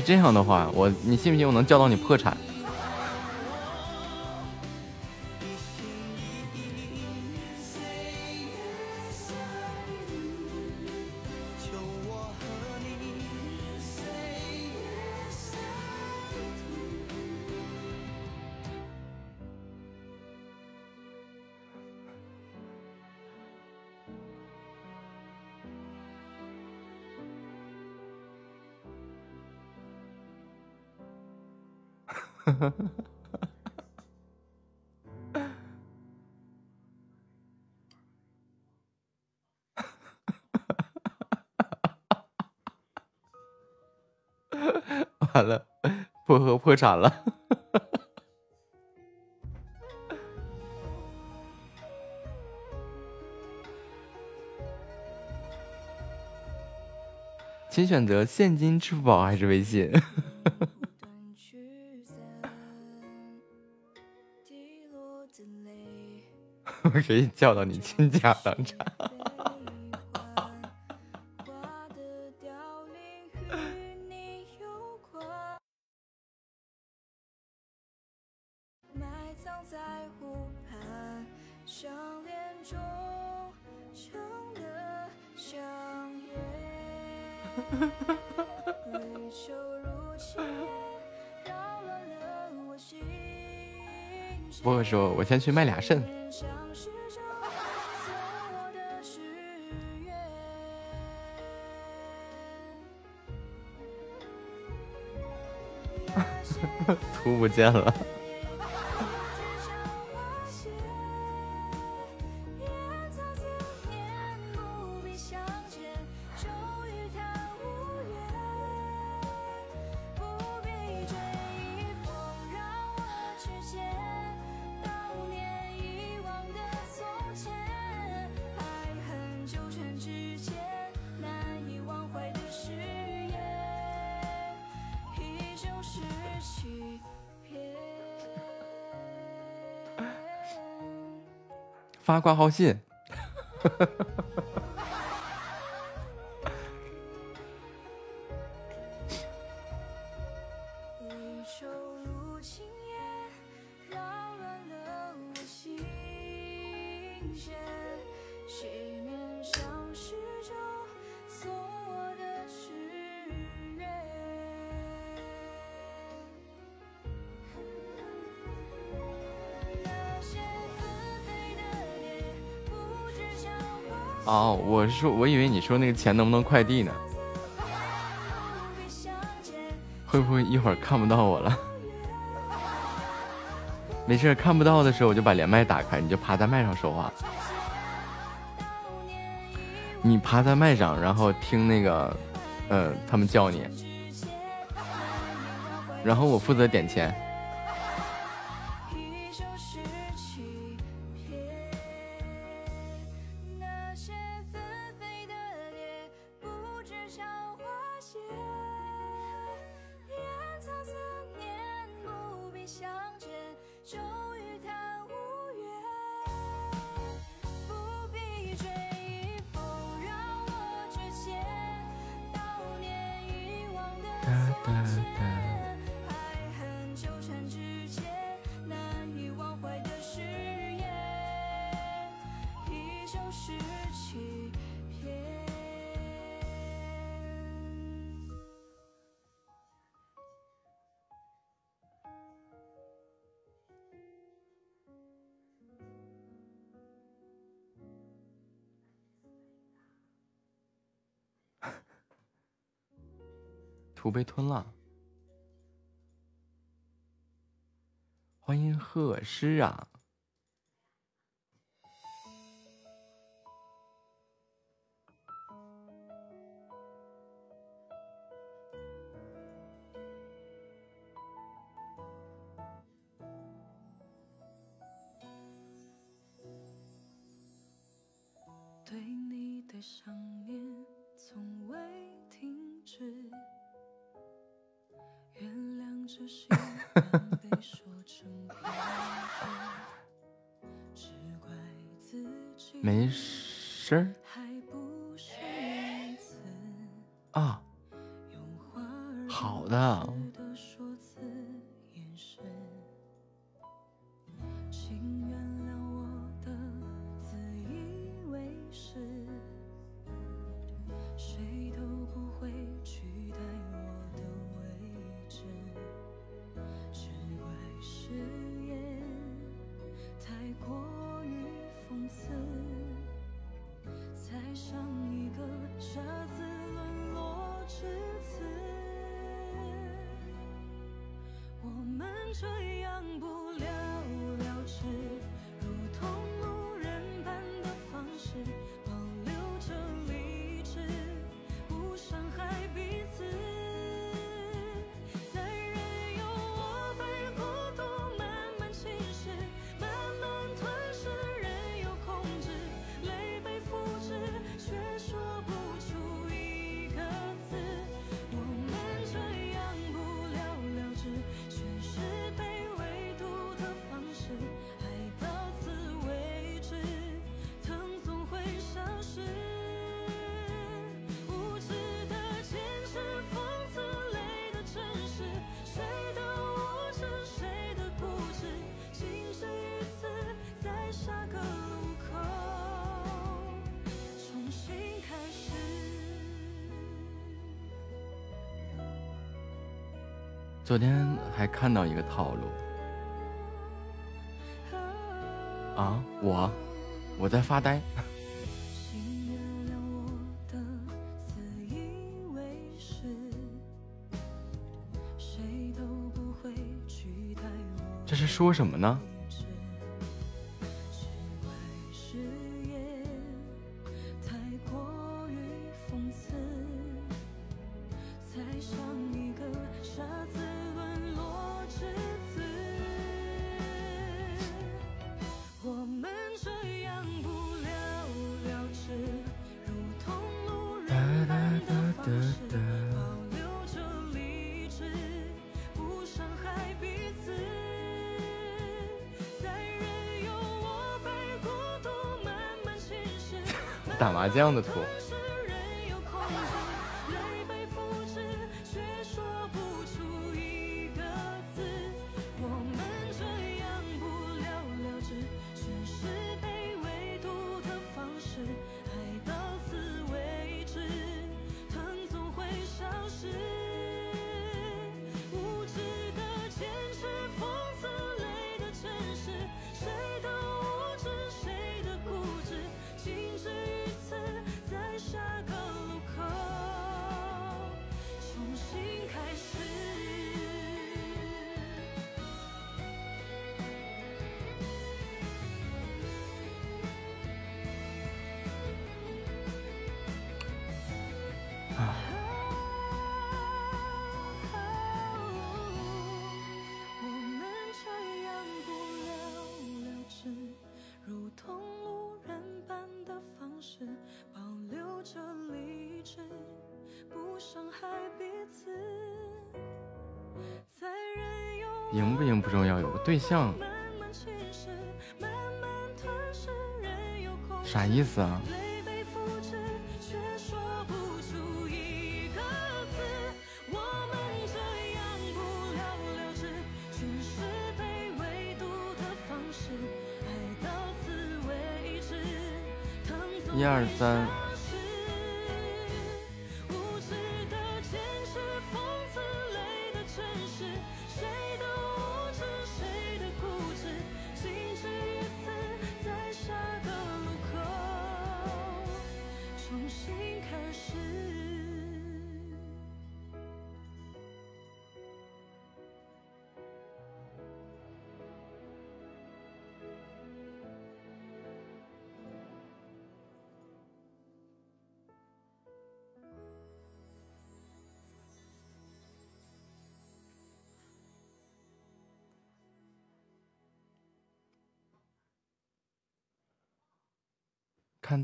这样的话，我你信不信我能叫到你破产？破产了。(laughs) 请选择现金、支付宝还是微信？(laughs) 我可以叫到你倾家荡产。先去卖俩肾。(laughs) 图不见了。发挂号信。(laughs) 说，我以为你说那个钱能不能快递呢？会不会一会儿看不到我了？(laughs) 没事，看不到的时候我就把连麦打开，你就趴在麦上说话。你趴在麦上，然后听那个，嗯，他们叫你，然后我负责点钱。吃啊昨天还看到一个套路啊，我我在发呆。(laughs) 这是说什么呢？这赢不赢不重要，有个对象，啥意思啊？三。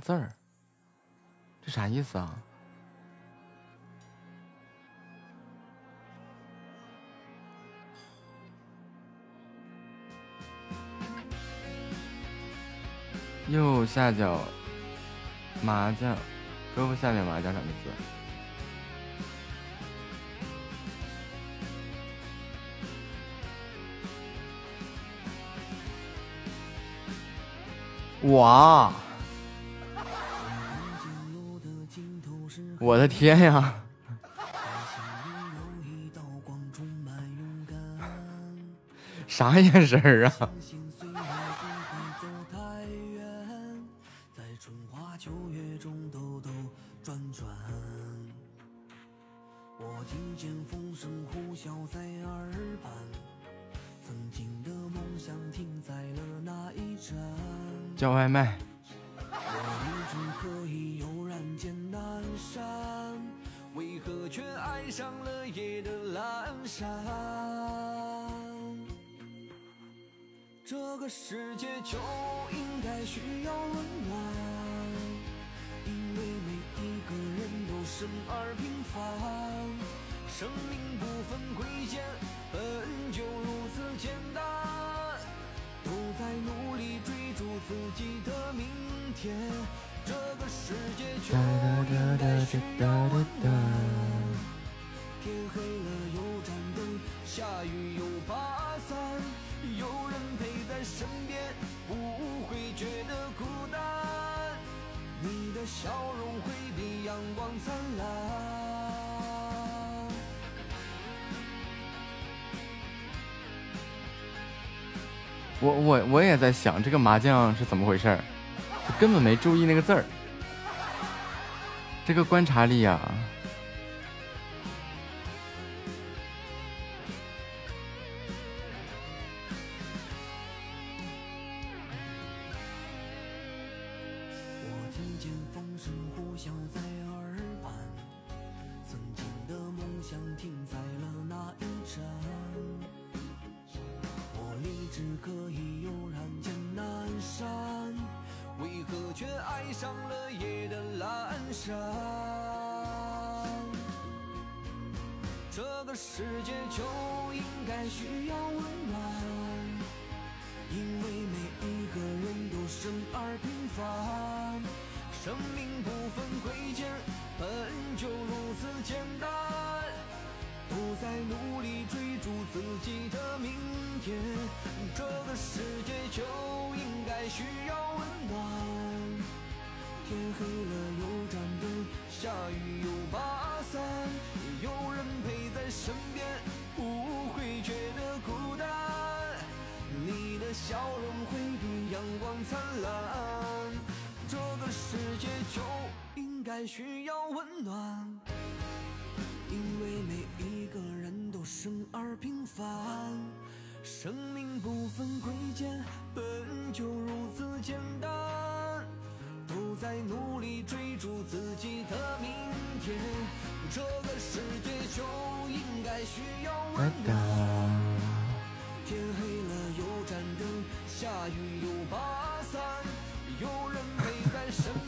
字儿，这啥意思啊？右下角麻将，胳膊下面麻将上的字。哇！我的天呀！(laughs) 啥眼神儿啊？想这个麻将是怎么回事儿，根本没注意那个字儿，这个观察力啊。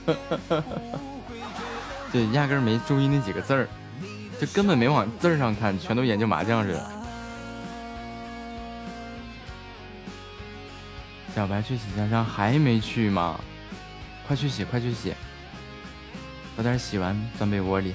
(laughs) 对，压根儿没注意那几个字儿，就根本没往字儿上看，全都研究麻将似的。小白去洗香香还没去吗？快去洗，快去洗，早点洗完钻被窝里。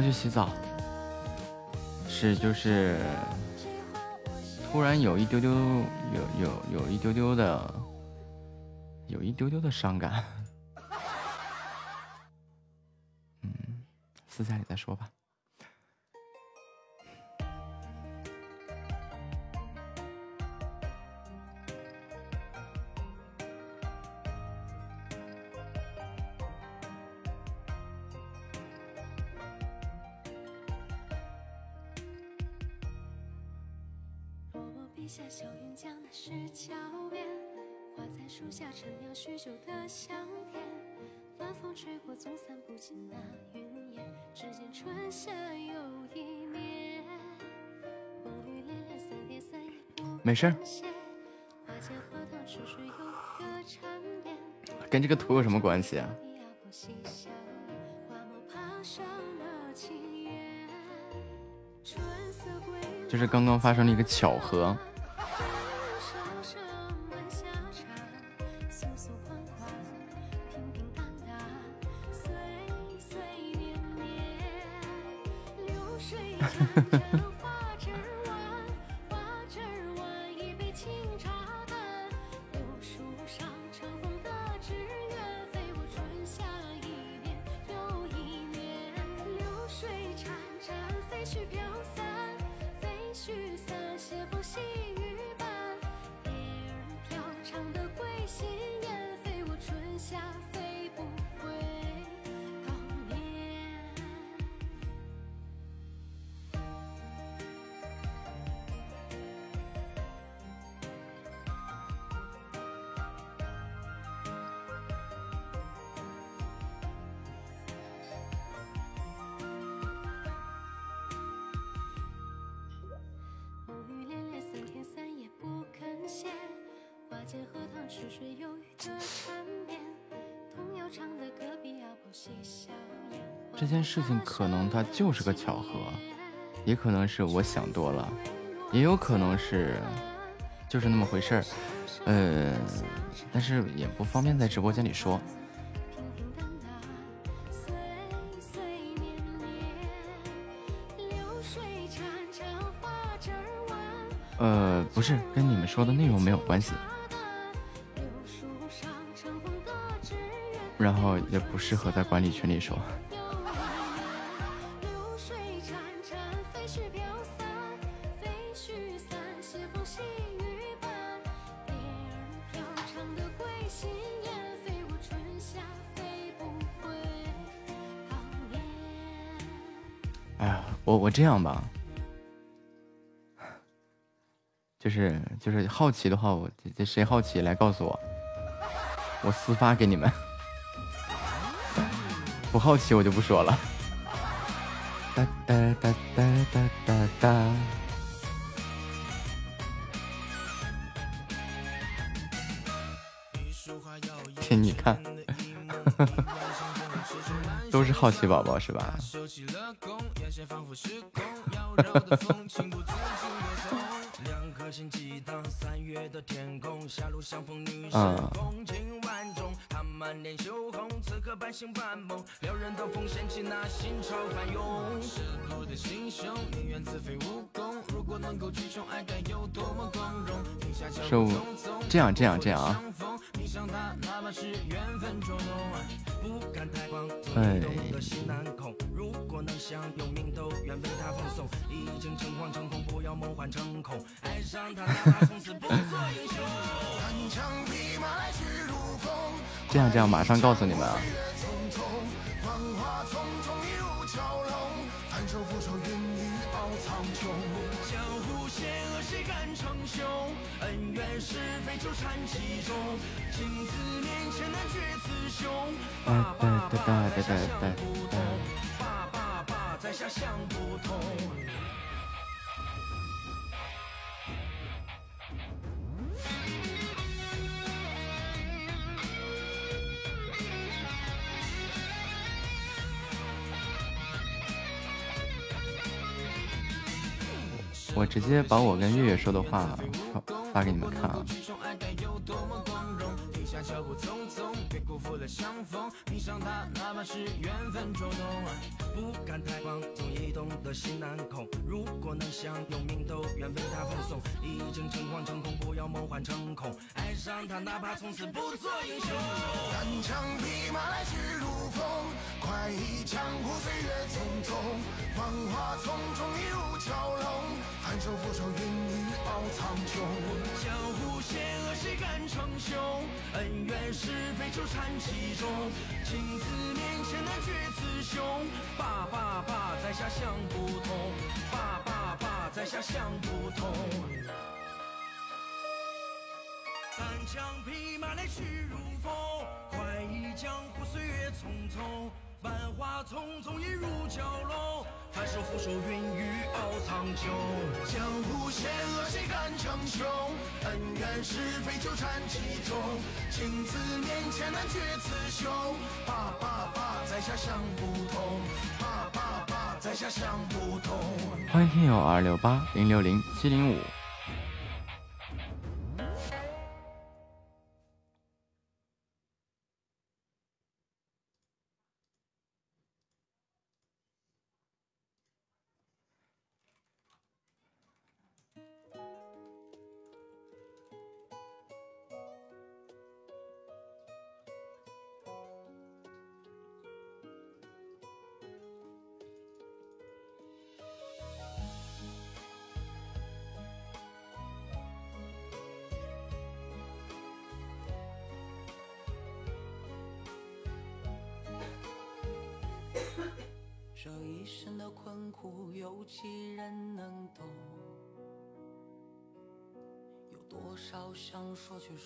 快去洗澡。是就是，突然有一丢丢，有有有一丢丢的，有一丢丢的伤感。(laughs) 嗯，私下里再说吧。个图有什么关系啊？就是刚刚发生了一个巧合。就是个巧合，也可能是我想多了，也有可能是就是那么回事儿，呃，但是也不方便在直播间里说。呃，不是跟你们说的内容没有关系。然后也不适合在管理群里说。这样吧，就是就是好奇的话，我这谁好奇来告诉我，我私发给你们。(laughs) 不好奇我就不说了。哒哒哒哒哒哒哒。亲，你看，(laughs) 都是好奇宝宝是吧？嗯。是这样这样这样啊！哎。这样这样，马上告诉你们啊！哒哒哒哒哒哒哒。我直接把我跟月月说的话发发给你们看啊。了相逢，迷上他，哪怕是缘分捉弄。不敢太狂，总移动的心难控。如果能相有命，都愿为他奉送。已经诚惶诚恐，不通。爸爸爸，在下想不通他，哪怕从此不做英雄。单枪匹马来去如风，快意江湖岁月匆匆。繁华丛中一如蛟龙，翻手覆手云雨傲苍穹。江湖险恶谁敢称雄？恩怨是非纠缠其中。情字面前难决雌雄。爸爸爸，在下想不通。爸爸爸，在下想不通。单枪匹马来去如风，快意江湖岁月匆匆。繁华丛中一入蛟龙，翻手覆手云雨傲苍穹。江湖险恶谁敢称雄？恩怨是非纠缠其中。情字面前难决雌雄。爸爸爸，在下想不通。爸爸爸，在下想不通。欢迎听友二六八零六零七零五。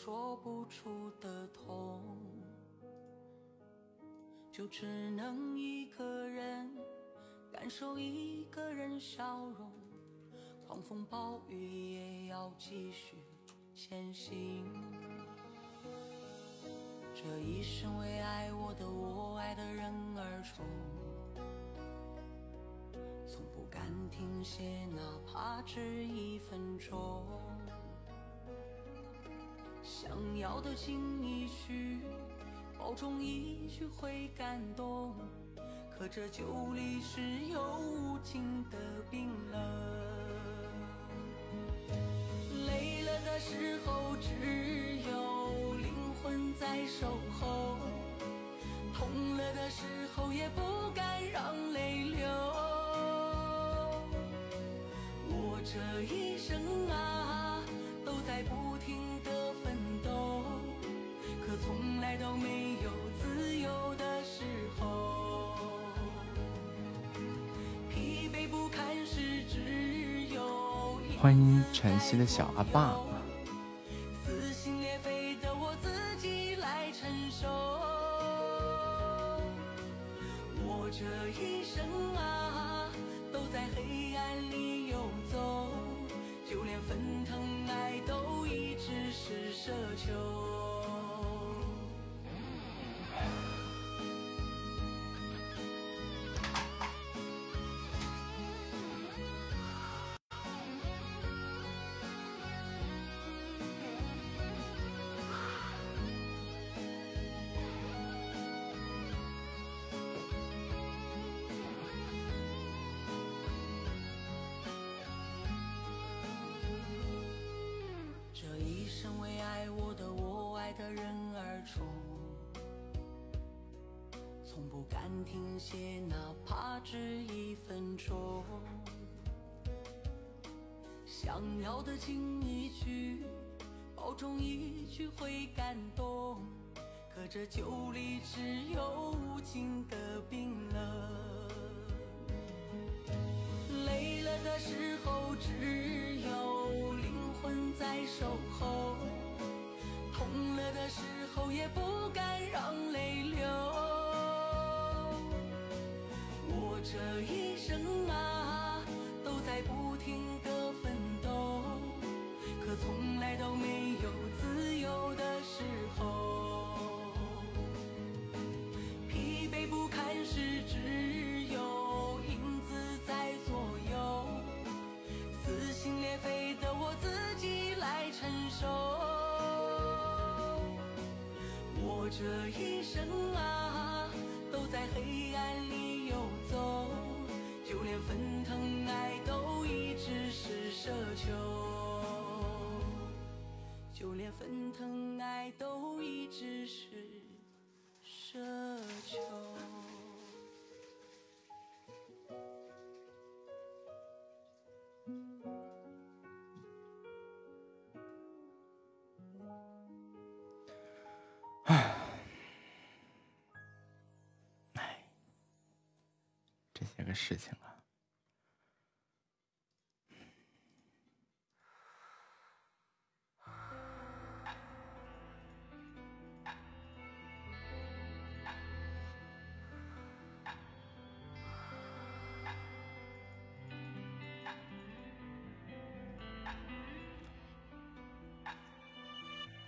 说不出的痛，就只能一个人感受一个人笑容。狂风暴雨也要继续前行。这一生为爱我的我爱的人而冲。从不敢停歇，哪怕只一分钟。想要的尽一句，保重一句会感动。可这酒里是有无尽的冰冷。累了的时候，只有灵魂在守候。痛了的时候，也不敢让泪流。我这一生啊，都在不，从来都没有自由的时候。疲惫不堪时，只有欢迎晨曦的小阿爸。为爱我的我爱的人而出，从不敢停歇，哪怕只一分钟。想要的尽一句，保重一句会感动。可这酒里只有无尽的冰冷。累了的时候，只有灵魂在守候；痛了的时候，也不敢让泪流。我这一生啊，都在不停的奋斗，可从来都没有自由的时候。些个事情啊，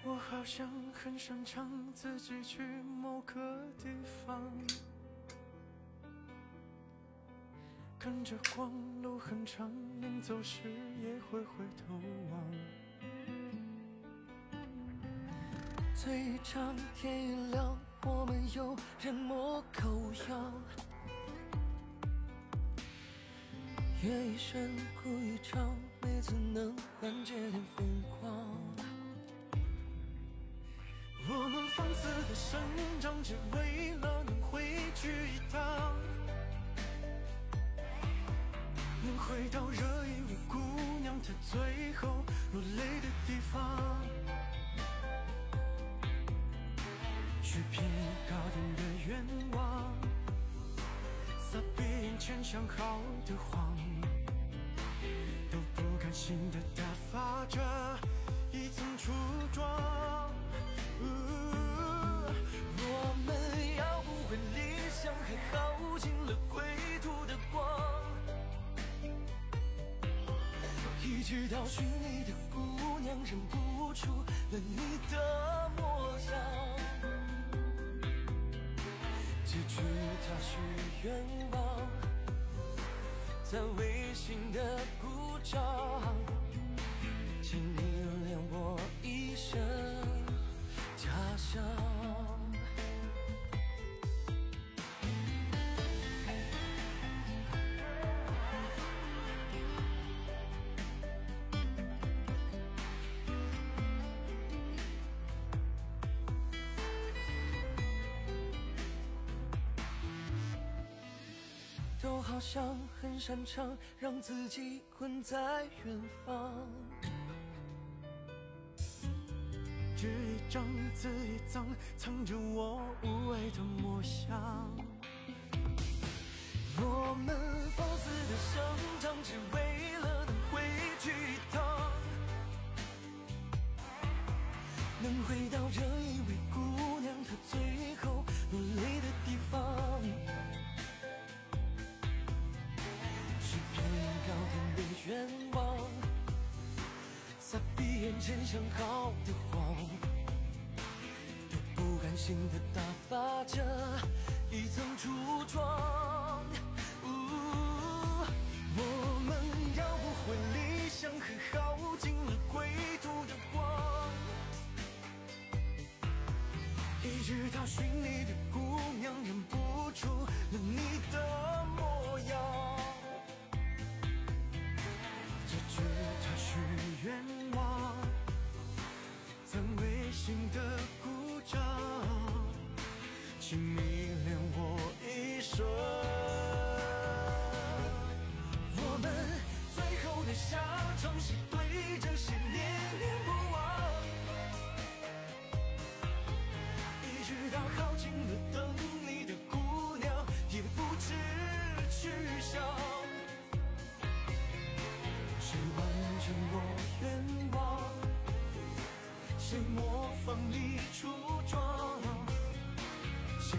我好像很擅长自己去某个地方，跟着光，路很长，临走时也会回头望。醉一场天一亮，我们有人模狗样，夜一深，哭一场，每次能缓解点疯狂。我们放肆的生长，只为了能回去一趟，能回到这一位姑娘她最后落泪的地方。许偏高点的愿望，撒遍眼前想好的谎，都不甘心的打发着一层初妆。我们要不回理想，还耗尽了归途的光，一直到寻你的姑娘认不出了你的模样。结局他许愿望，在微信的鼓掌，请你都好像很擅长让自己困在远方。纸一张，字一张，藏着我无畏的模样。我们放肆的生长，只为了能回去一趟，能回到这前想好的谎，都不甘心的打发着一层初妆。心的鼓掌，请你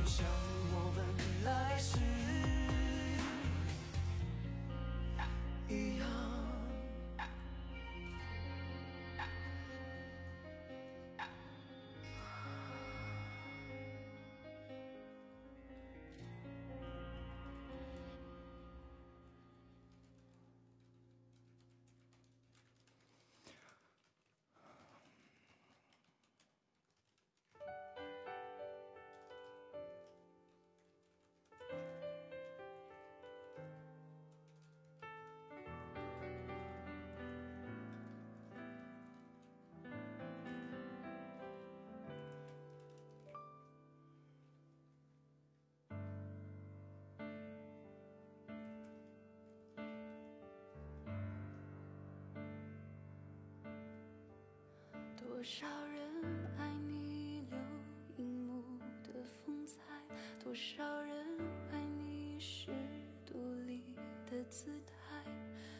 谁多少人爱你留银幕的风采，多少人爱你是独立的姿态，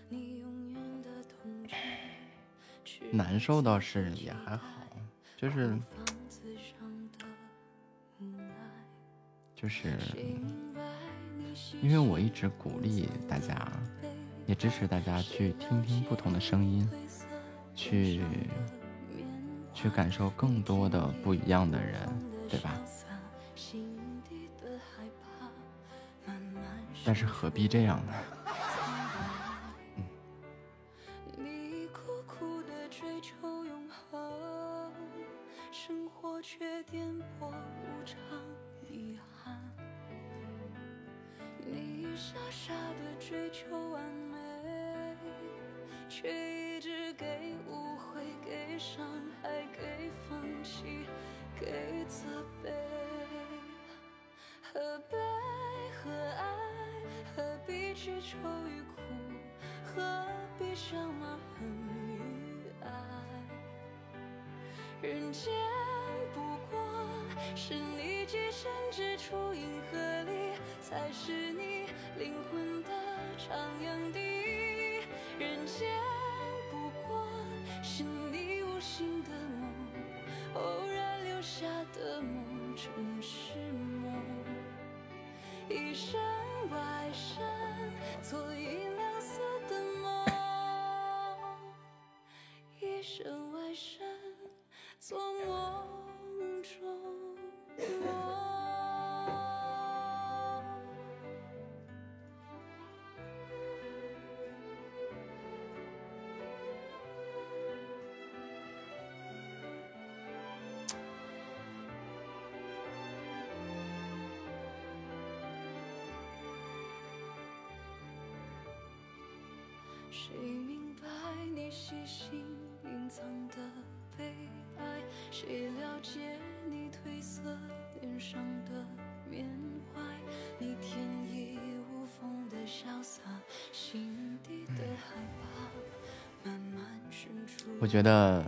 你永远的童真。难受倒是也还好，就是就是，因为我一直鼓励大家，也支持大家去听听不同的声音，去去感受更多的不一样的人，对吧？但是何必这样呢？觉得，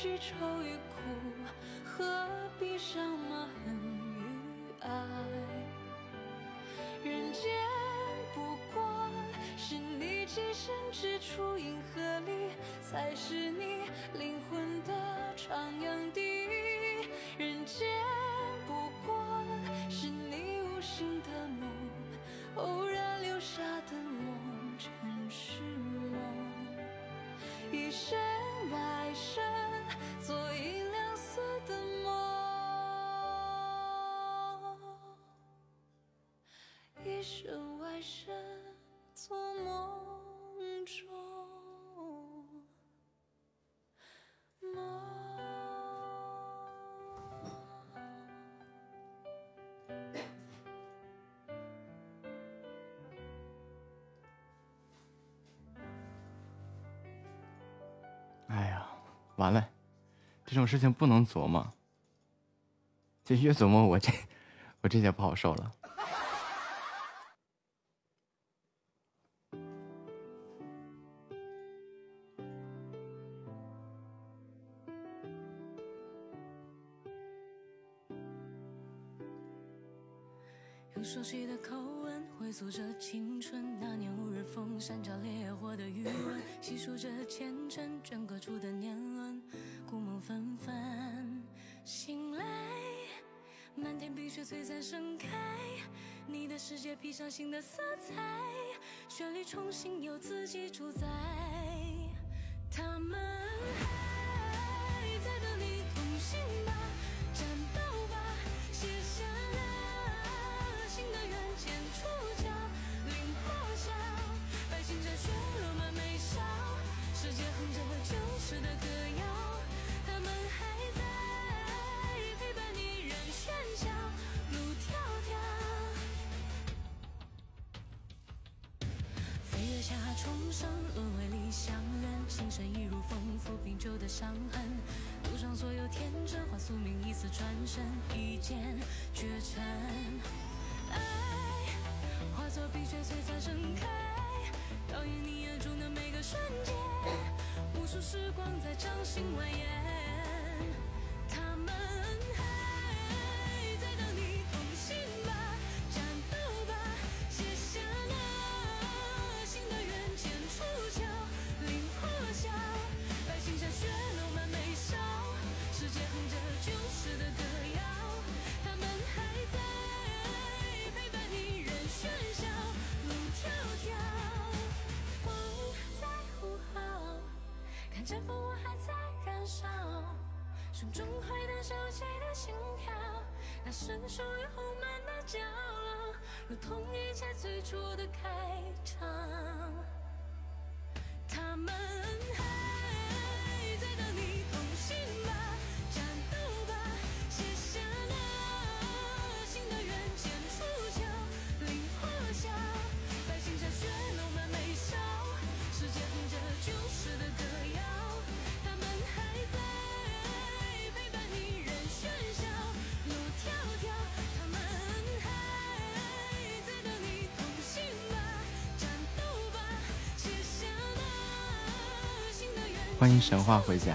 去愁与苦？何必伤疤痕与爱？人间不过是你寄身之处，银河里才是你完了，这种事情不能琢磨，这越琢磨我这我这些不好受了。用熟悉的口吻回溯着青春，那年五月风，山着烈火的余温，细数着前尘镌刻出的年轮，也披上新的色彩，旋律重新由自己主宰。伤痕。赌上所有天真换宿命一次转身一剑绝尘。爱化作冰雪璀璨盛开倒映你眼中的每个瞬间。无数时光在掌心蔓延。先锋，我还在燃烧，胸中回荡熟悉的心跳，那是属于红门的骄傲，如同一切最初的开。欢迎神话回家。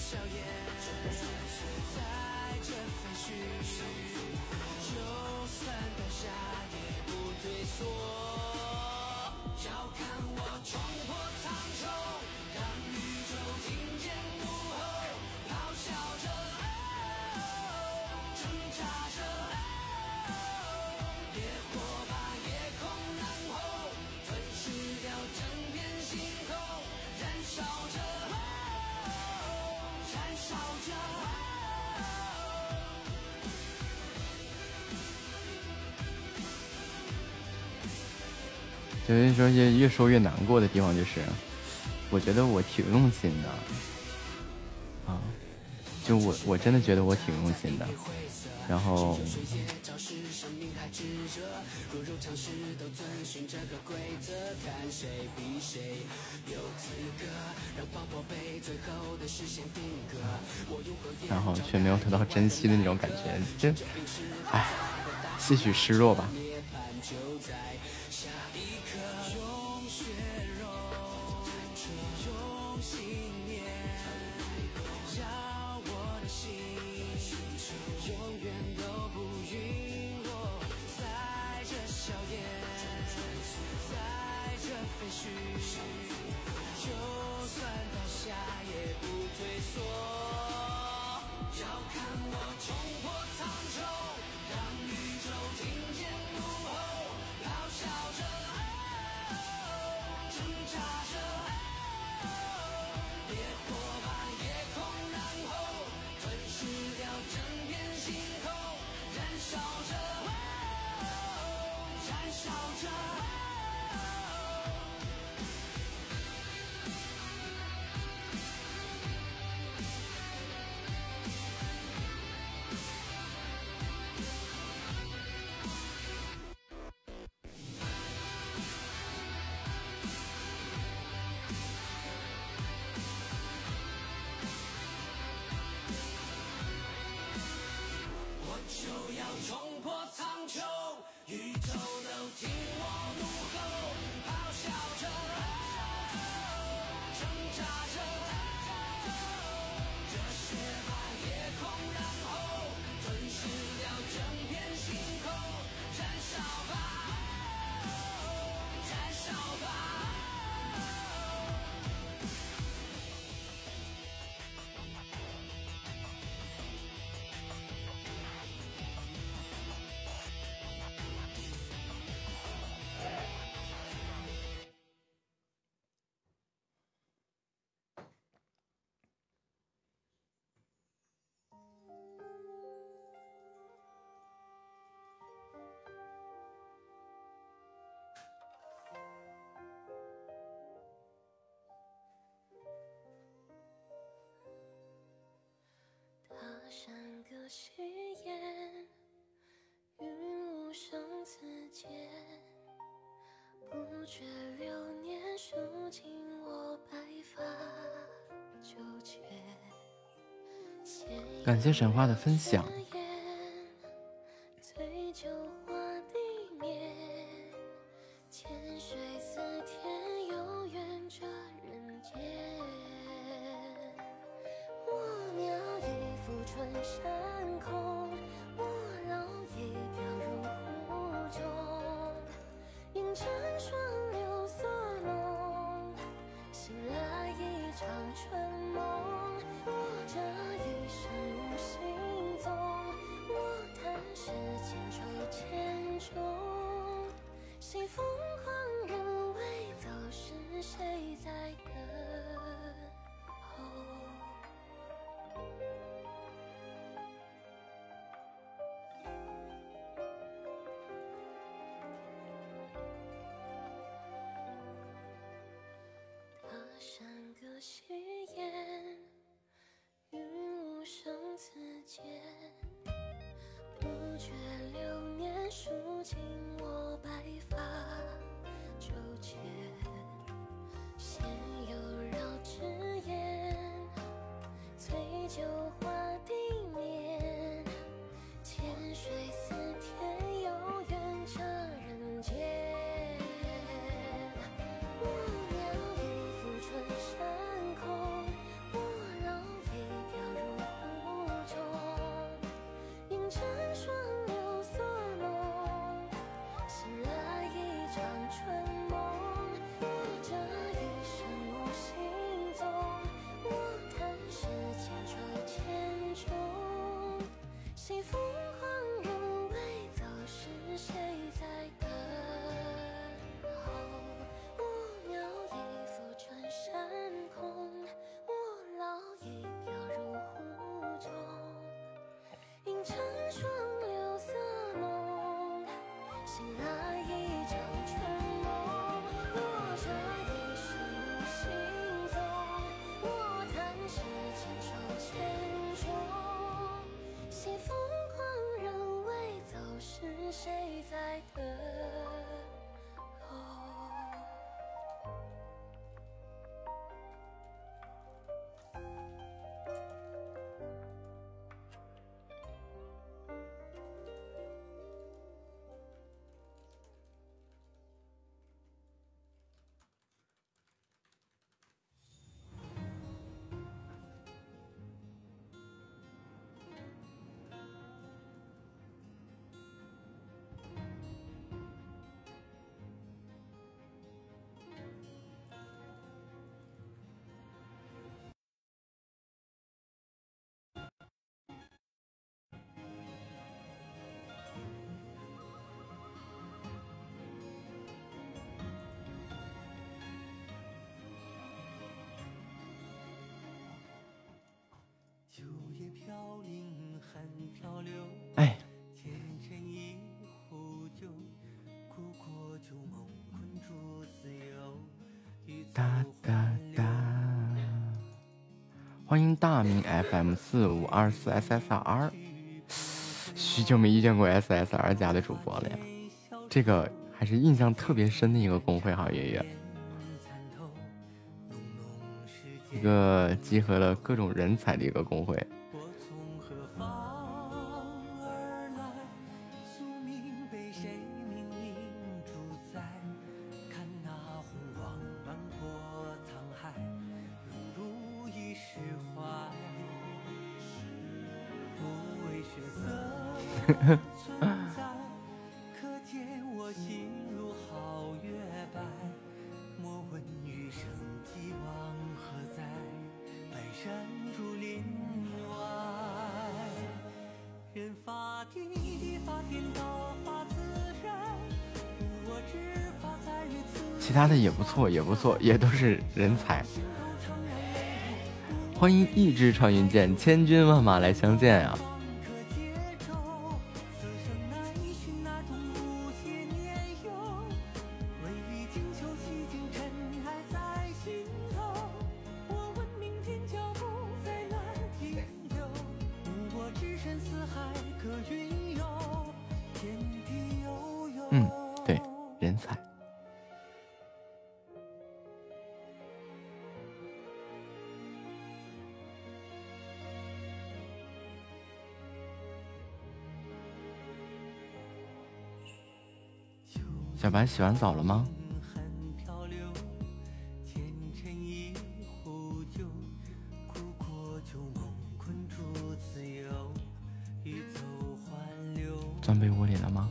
硝烟，在这废墟，就算半下也不退缩。要看我冲破苍穹，让宇宙听见怒吼，咆哮着，挣扎着，烈火把。好骄傲就是说越越说越难过的地方就是我觉得我挺用心的。啊就我我真的觉得我挺用心的。然后智者，弱肉强食都遵循这个规则，看谁比谁有资格让宝宝被最后的视线定格。我用然后却没有得到珍惜的那种感觉，这，唉，些许失落吧。就在下一刻。索。要看我冲破苍穹，让宇宙听见怒吼，咆哮着，哦、挣扎着，哦、烈火把夜空染红，吞噬掉整片星空，燃烧着，哦、燃烧着。感谢神话的分享。飘零漂流一壶酒梦困住自由哒哒哒。欢迎大明 fm 四五二四 ssr 许久没遇见过 ssr 家的主播了呀。这个还是印象特别深的一个公会哈月月一个集合了各种人才的一个公会。可见我心如皓月莫问余生何在其他的也不错也不错也都是人才。欢迎一支穿云箭千军万马来相见啊。洗完澡了吗？钻被窝里了吗？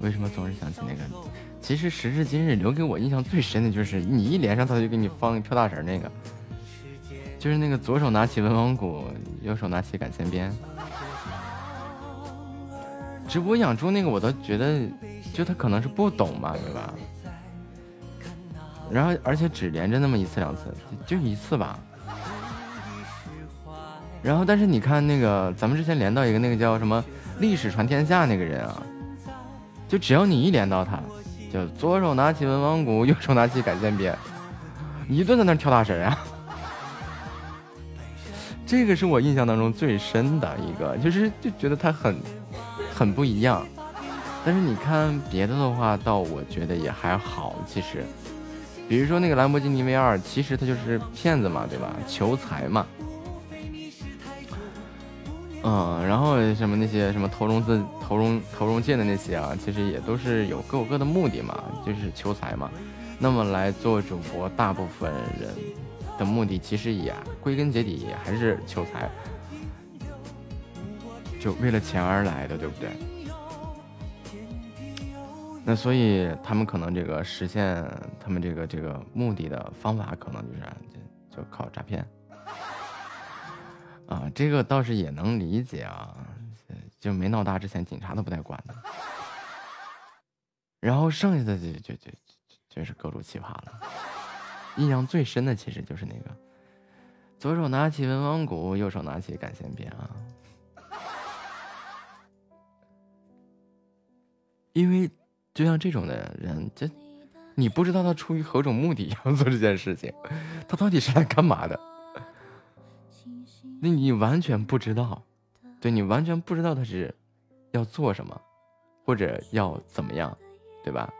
为什么总是想起那个？其实时至今日，留给我印象最深的就是你一连上，他就给你放跳大神那个，就是那个左手拿起文王鼓，右手拿起赶线鞭。直播养猪那个，我都觉得，就他可能是不懂吧，对吧？然后而且只连着那么一次两次，就一次吧。然后但是你看那个，咱们之前连到一个那个叫什么“历史传天下”那个人啊，就只要你一连到他。就左手拿起文王鼓，右手拿起赶线鞭，一顿在那跳大神啊！这个是我印象当中最深的一个，就是就觉得他很很不一样。但是你看别的的话，倒我觉得也还好。其实，比如说那个兰博基尼 V 二，其实他就是骗子嘛，对吧？求财嘛。嗯，然后什么那些什么投融资、投融投融券的那些啊，其实也都是有各有各的目的嘛，就是求财嘛。那么来做主播，大部分人的目的其实也归根结底还是求财，就为了钱而来的，对不对？那所以他们可能这个实现他们这个这个目的的方法，可能就是就就靠诈骗。啊，这个倒是也能理解啊，就没闹大之前，警察都不带管的。然后剩下的就就就就是各种奇葩了。印象最深的其实就是那个，左手拿起文王鼓，右手拿起感线鞭啊。因为就像这种的人，这你不知道他出于何种目的要做这件事情，他到底是来干嘛的？那你完全不知道，对你完全不知道他是要做什么，或者要怎么样，对吧？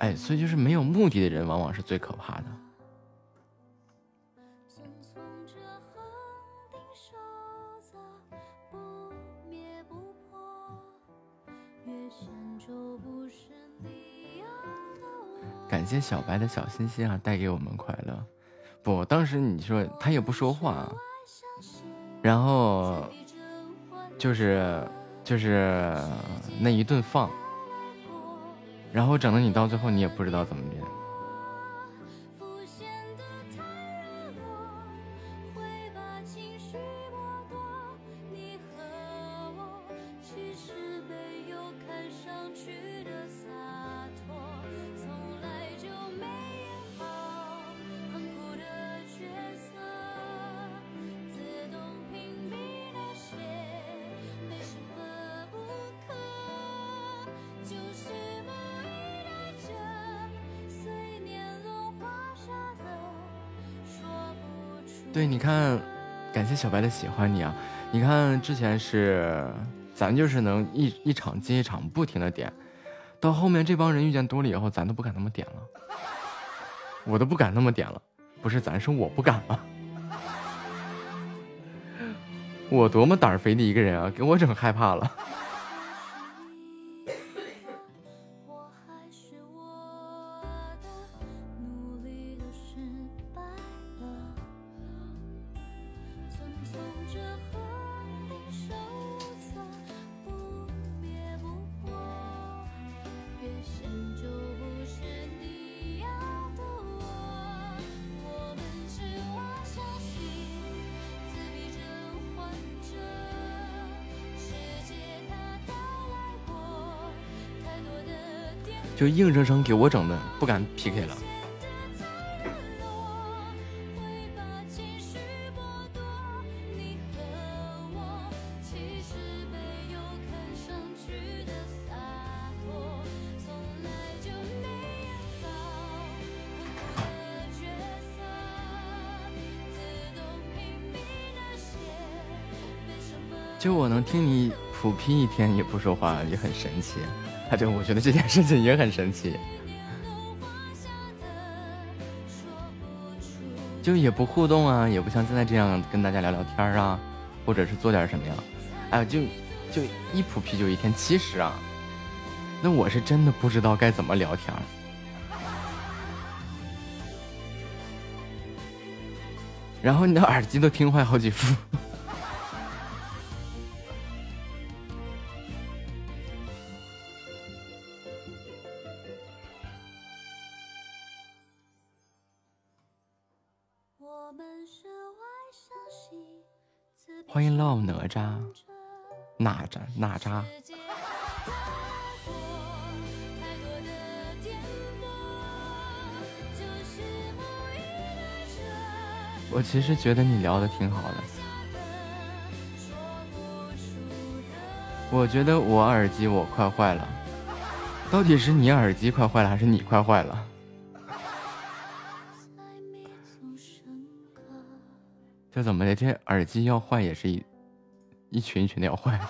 哎，所以就是没有目的的人，往往是最可怕的。感谢小白的小心心啊，带给我们快乐。不，当时你说他也不说话，然后就是就是那一顿放，然后整的你到最后你也不知道怎么变。你看，感谢小白的喜欢你啊！你看之前是咱就是能一一场接一场不停的点，到后面这帮人遇见多了以后，咱都不敢那么点了，我都不敢那么点了，不是咱是我不敢了，(laughs) 我多么胆儿肥的一个人啊，给我整害怕了。就硬生生给我整的不敢 PK 了。普批一天也不说话，也很神奇。啊，对，我觉得这件事情也很神奇。就也不互动啊，也不像现在这样跟大家聊聊天啊，或者是做点什么呀？哎，就就一普啤酒一天其实啊，那我是真的不知道该怎么聊天。然后你的耳机都听坏好几副。其实觉得你聊的挺好的。我觉得我耳机我快坏了，到底是你耳机快坏了，还是你快坏了？这怎么的？这耳机要坏也是一一群一群的要坏。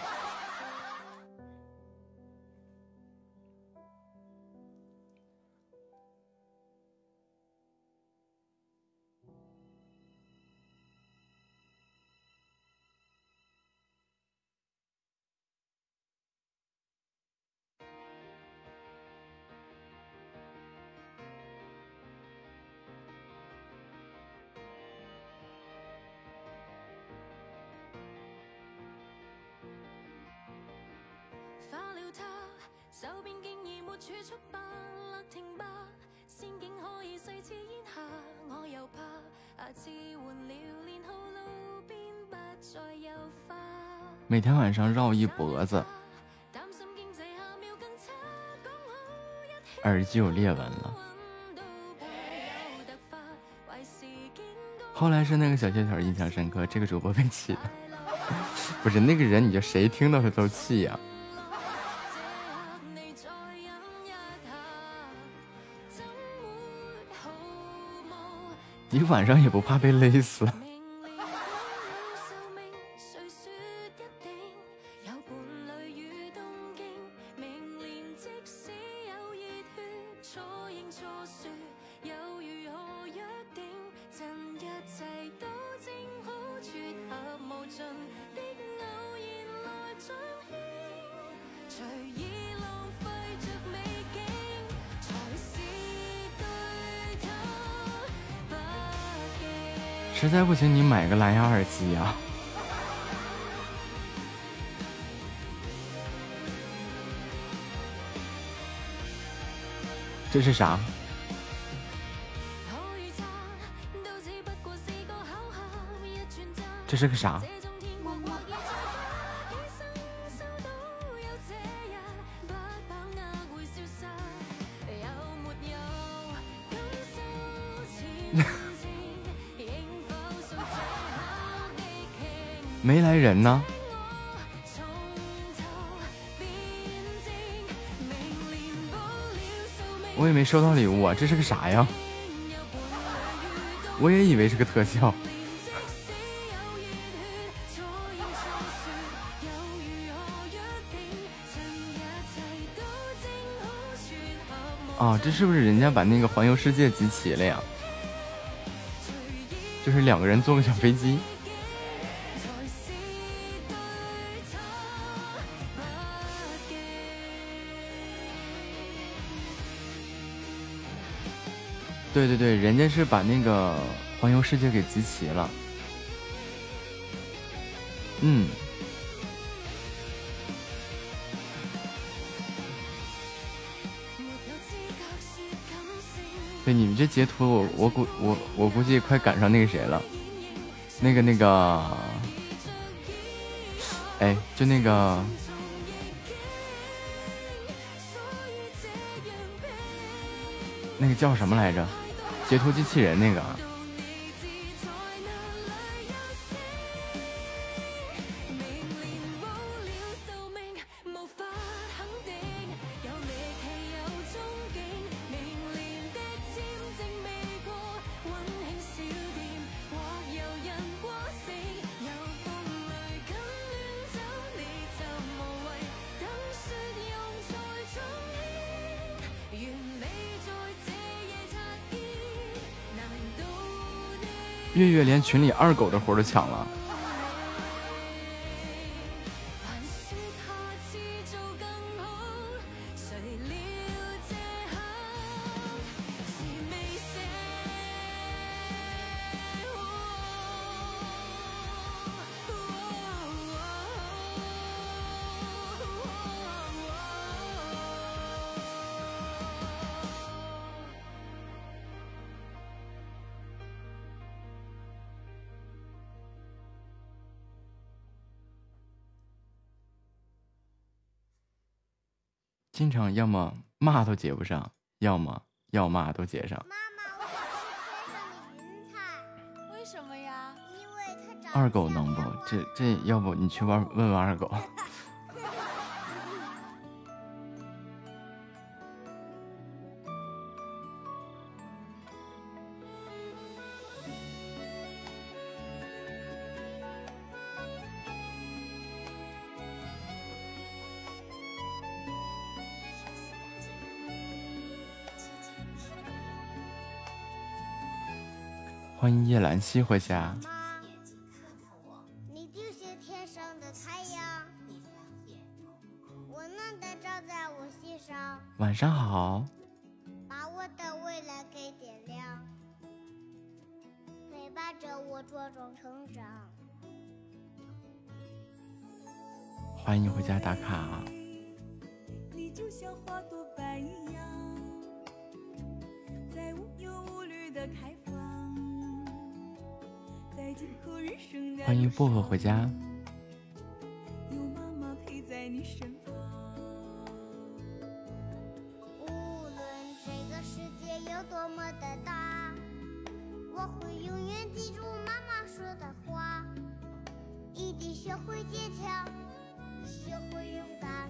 每天晚上绕一脖子，耳机有裂纹了。后来是那个小贴条印象深刻，这个主播被气的，(laughs) 不是那个人，你就谁听到他都气呀。你晚上也不怕被勒死？蓝牙耳机呀。这是啥？这是个啥？人呢，我也没收到礼物啊，这是个啥呀？我也以为是个特效。啊，这是不是人家把那个环游世界集齐了呀？就是两个人坐个小飞机。对对对，人家是把那个环游世界给集齐了。嗯，对，你们这截图，我我估我我估计快赶上那个谁了，那个那个，哎，就那个。那个叫什么来着？截图机器人那个。群里二狗的活都抢了。经常要么骂都接不上，要么要骂都接上。妈妈，我想去天上的云彩，为什么呀？因为二狗能不？这这，要不你去问问问二狗。(laughs) 叶兰溪回家。你是天上的太阳。温暖照在我心上。晚上好。把我的未来给点亮。陪伴着我茁壮成长。欢迎回家打卡。欢迎薄荷回家。无论这个世界有多么的大，我会永远记住妈妈说的话。一定学会坚强，学会勇敢。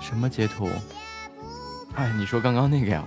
什么截图？哎，你说刚刚那个呀。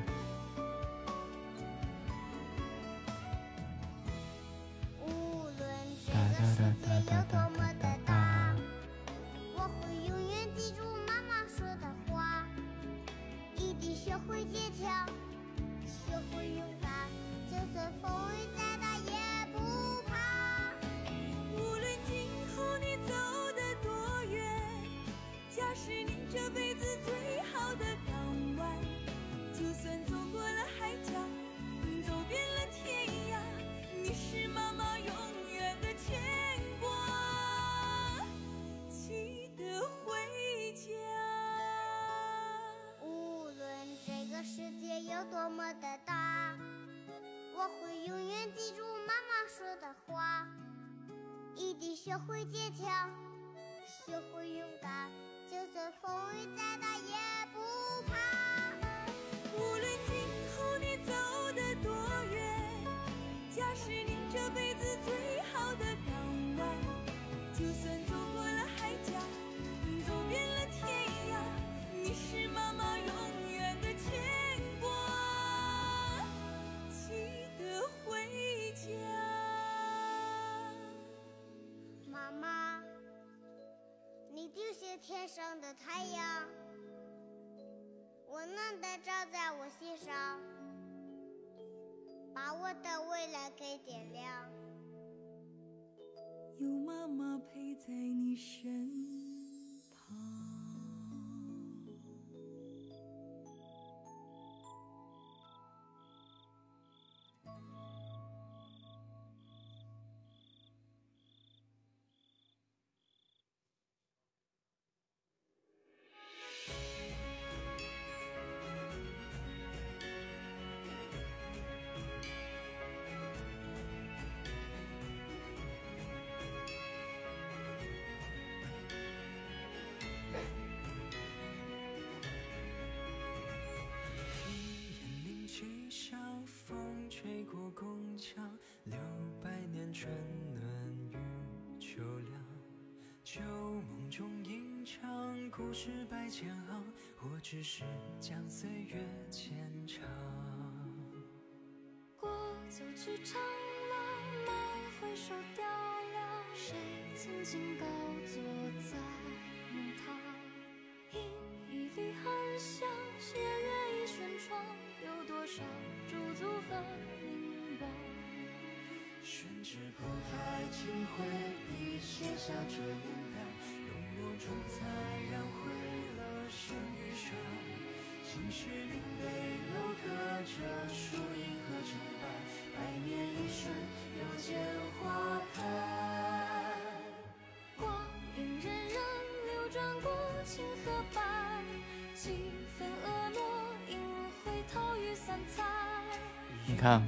只是将岁月牵长。过就去长了，梦回首掉了，谁曾经高坐在梦堂？饮一缕寒香，斜月一轩窗，有多少驻足和凝望？宣纸铺开，轻挥笔，写下这年代，浓墨重彩，染生与伤。青史明碑楼刻着输赢和成败，百年一瞬，又见花开。光阴荏苒，流转过青和白，几分婀娜，应回头雨伞采。你看，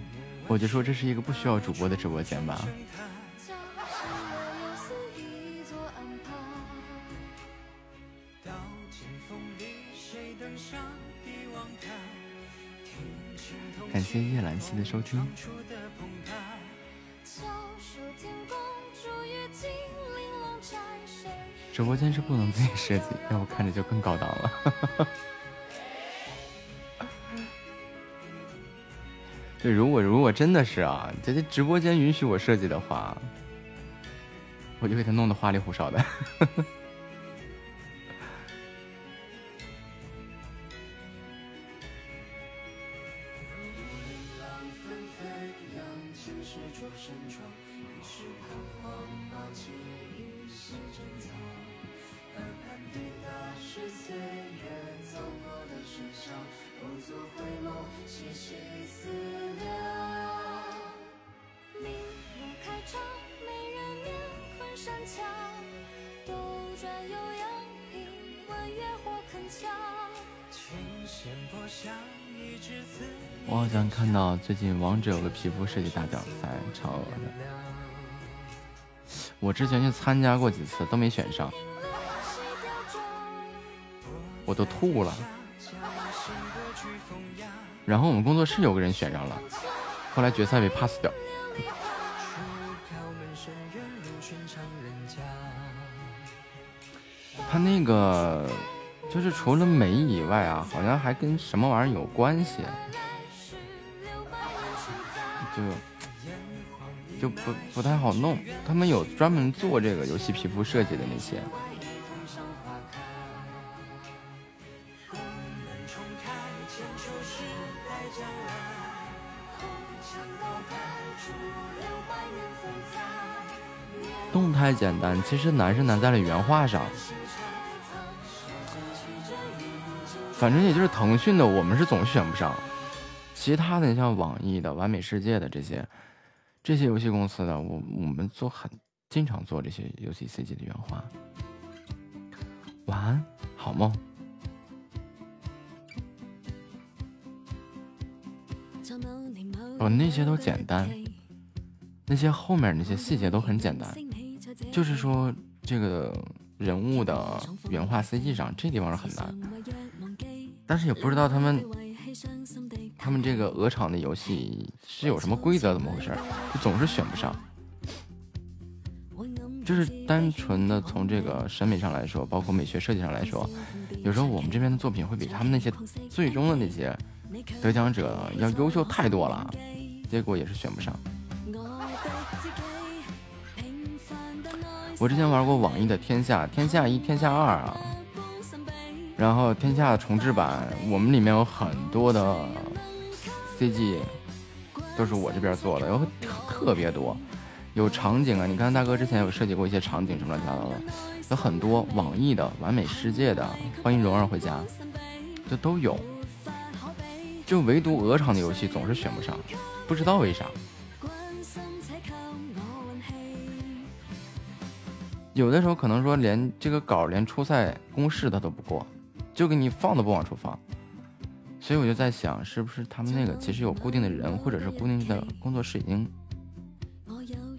我就说这是一个不需要主播的直播间吧。谢叶兰溪的收听。直播间是不能自己 (laughs) 设计，要不看着就更高档了。(laughs) 对，如果如果真的是啊，这这直播间允许我设计的话，我就给他弄得花里胡哨的。最近王者有个皮肤设计大奖赛，超额的。我之前去参加过几次，都没选上，我都吐了。然后我们工作室有个人选上了，后来决赛被 pass 掉。他那个就是除了美以外啊，好像还跟什么玩意儿有关系，太好弄。他们有专门做这个游戏皮肤设计的那些。动态简单，其实难是难在了原画上。反正也就是腾讯的，我们是总选不上。其他的，你像网易的、完美世界的这些，这些游戏公司的，我我们做很经常做这些游戏 CG 的原画。晚安，好梦。哦，那些都简单，那些后面那些细节都很简单，就是说这个人物的原画 CG 上，这地方是很难。但是也不知道他们，他们这个鹅厂的游戏是有什么规则，怎么回事？就总是选不上。就是单纯的从这个审美上来说，包括美学设计上来说，有时候我们这边的作品会比他们那些最终的那些得奖者要优秀太多了，结果也是选不上。我之前玩过网易的《天下》，《天下一》《天下二》啊。然后天下重置版，我们里面有很多的 CG，都是我这边做的，有特特别多，有场景啊，你看大哥之前有设计过一些场景什么乱七八糟的，有很多网易的、完美世界的、欢迎蓉儿回家，这都有，就唯独鹅厂的游戏总是选不上，不知道为啥。有的时候可能说连这个稿连初赛公示他都不过。就给你放都不往出放，所以我就在想，是不是他们那个其实有固定的人，或者是固定的工作室已经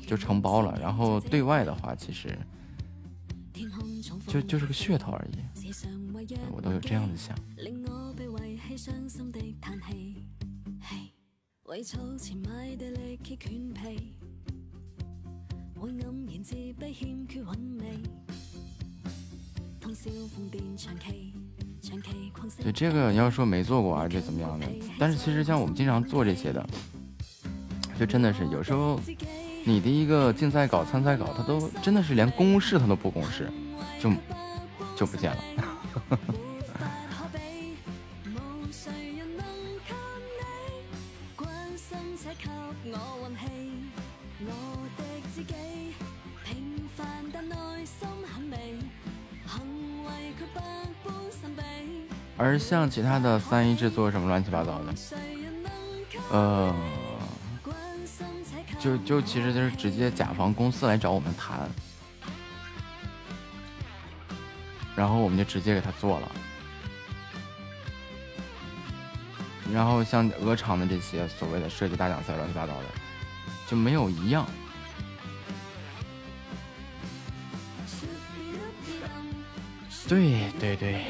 就承包了，然后对外的话，其实就就是个噱头而已。我都有这样子想。对这个，你要说没做过啊，就怎么样的？但是其实像我们经常做这些的，就真的是有时候你的一个竞赛稿、参赛稿，它都真的是连公示它都不公示，就就不见了。而像其他的三一制作什么乱七八糟的，呃，就就其实就是直接甲方公司来找我们谈，然后我们就直接给他做了。然后像鹅厂的这些所谓的设计大奖赛乱七八糟的，就没有一样。对对对。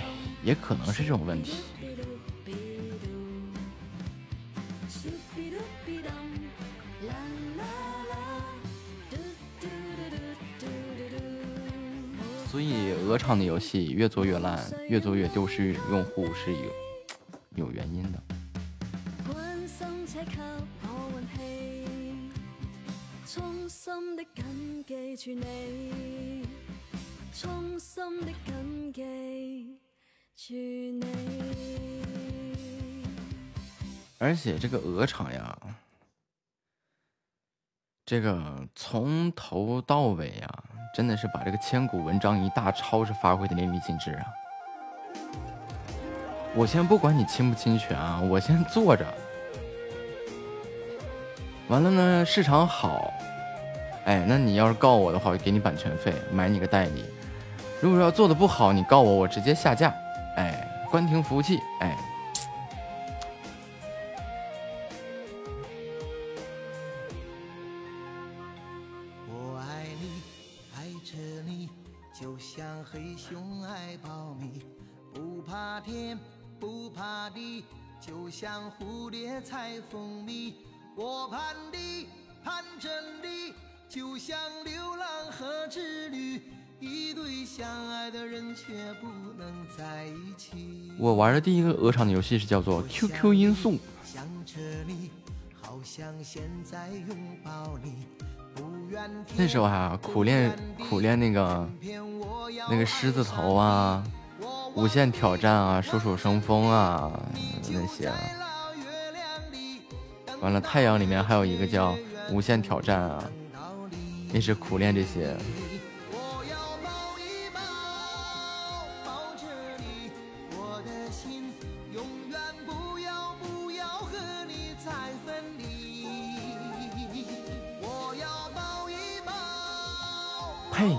也可能是这种问题，所以鹅厂的游戏越做越烂，越做越丢失用户是有有原因的。衷心的感激而且这个鹅厂呀，这个从头到尾呀，真的是把这个千古文章一大抄是发挥的淋漓尽致啊！我先不管你侵不侵权啊，我先做着，完了呢，市场好，哎，那你要是告我的话，我给你版权费，买你个代理；如果要做的不好，你告我，我直接下架。哎，关停服务器，哎。我爱你，爱着你，就像黑熊爱苞米，不怕天，不怕地，就像蝴蝶采蜂蜜。我盼你，盼着你，就像流浪和织女。一对相爱的人却不能在一起。我玩的第一个鹅厂的游戏是叫做 QQ 音速。那时候还苦练苦练那个那个狮子头啊，无限挑战啊，鼠鼠生风啊那些。完了，太阳里面还有一个叫无限挑战啊，那是苦练这些。嘿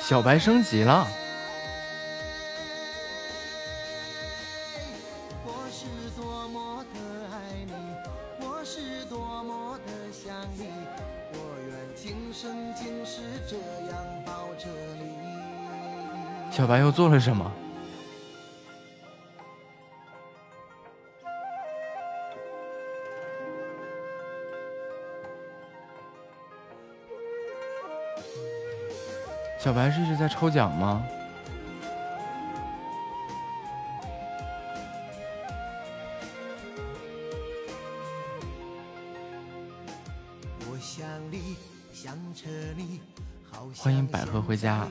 小白升级了。小白又做了什么？小白是一直在抽奖吗？欢迎百合回家。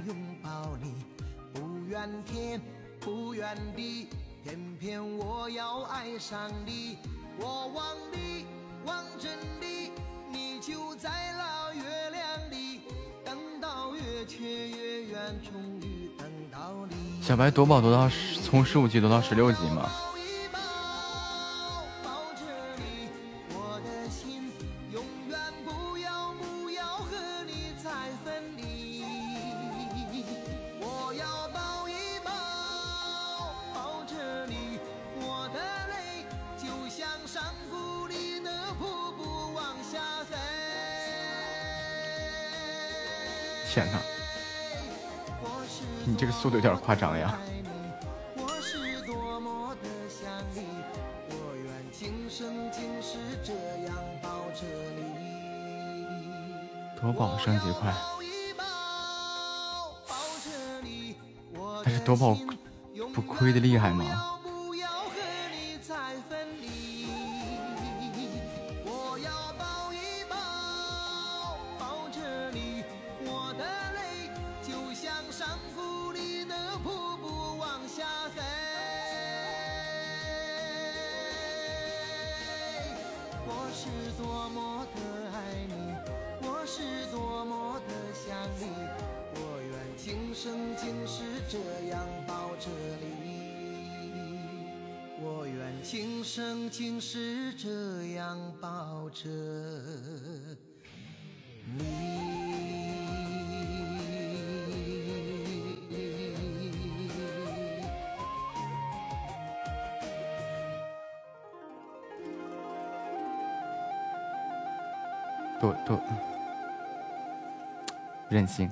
小白夺宝夺到从十五级夺到十六级吗？速度有点夸张呀！夺宝升级快，但是夺宝不亏的厉害吗？今生今世这样抱着你，我愿今生今世这样抱着你。多多任性。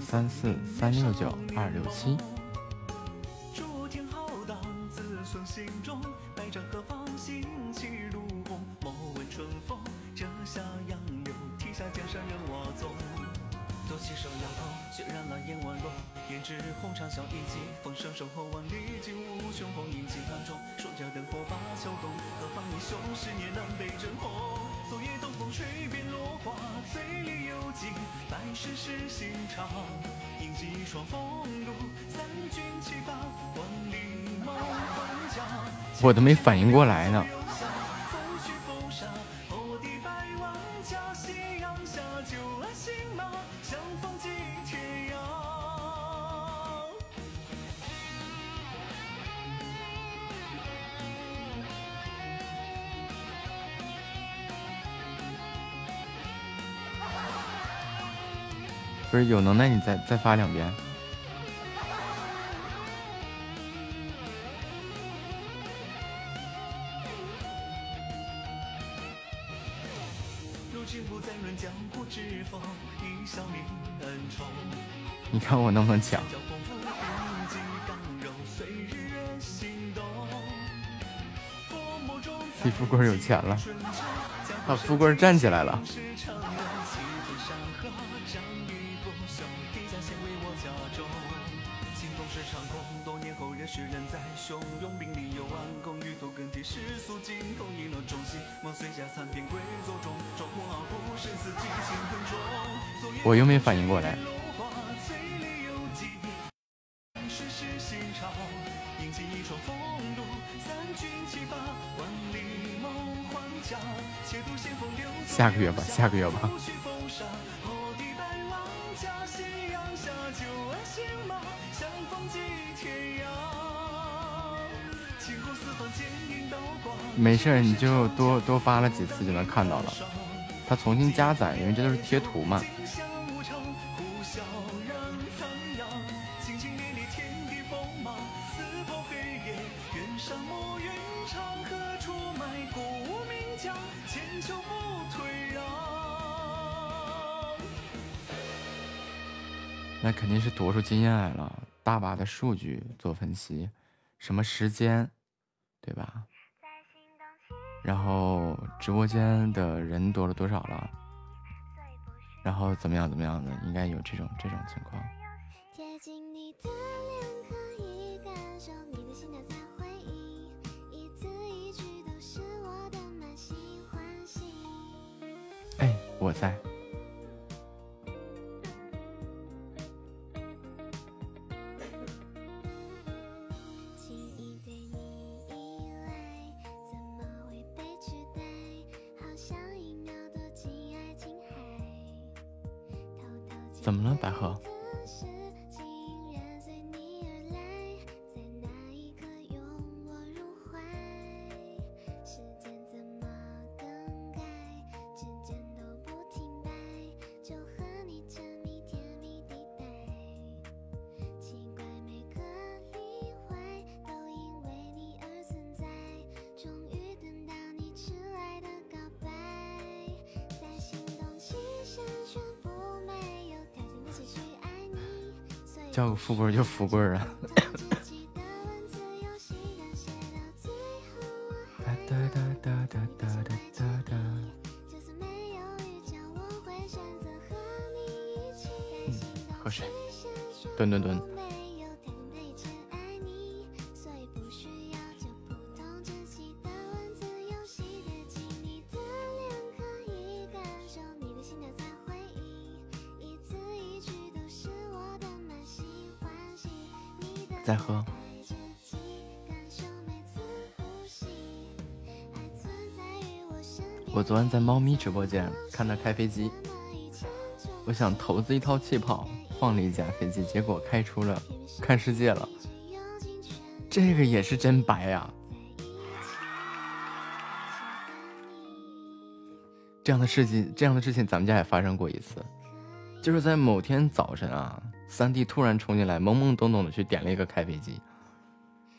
三四三六九二六七。我都没反应过来呢。不是有能耐，你再再发两遍。看我能不能抢？替富贵有钱了，啊，富贵站起来了。我又没反应过来。下个月吧，下个月吧。没事，你就多多发了几次就能看到了。它重新加载，因为这都是贴图嘛。出经验来了，大把的数据做分析，什么时间，对吧？然后直播间的人多了多少了？然后怎么样怎么样的？应该有这种这种情况。富贵儿啊！在猫咪直播间看他开飞机，我想投资一套气泡放了一架飞机，结果开出了看世界了。这个也是真白呀！这样的事情，这样的事情咱们家也发生过一次，就是在某天早晨啊。三弟突然冲进来，懵懵懂懂的去点了一个开飞机，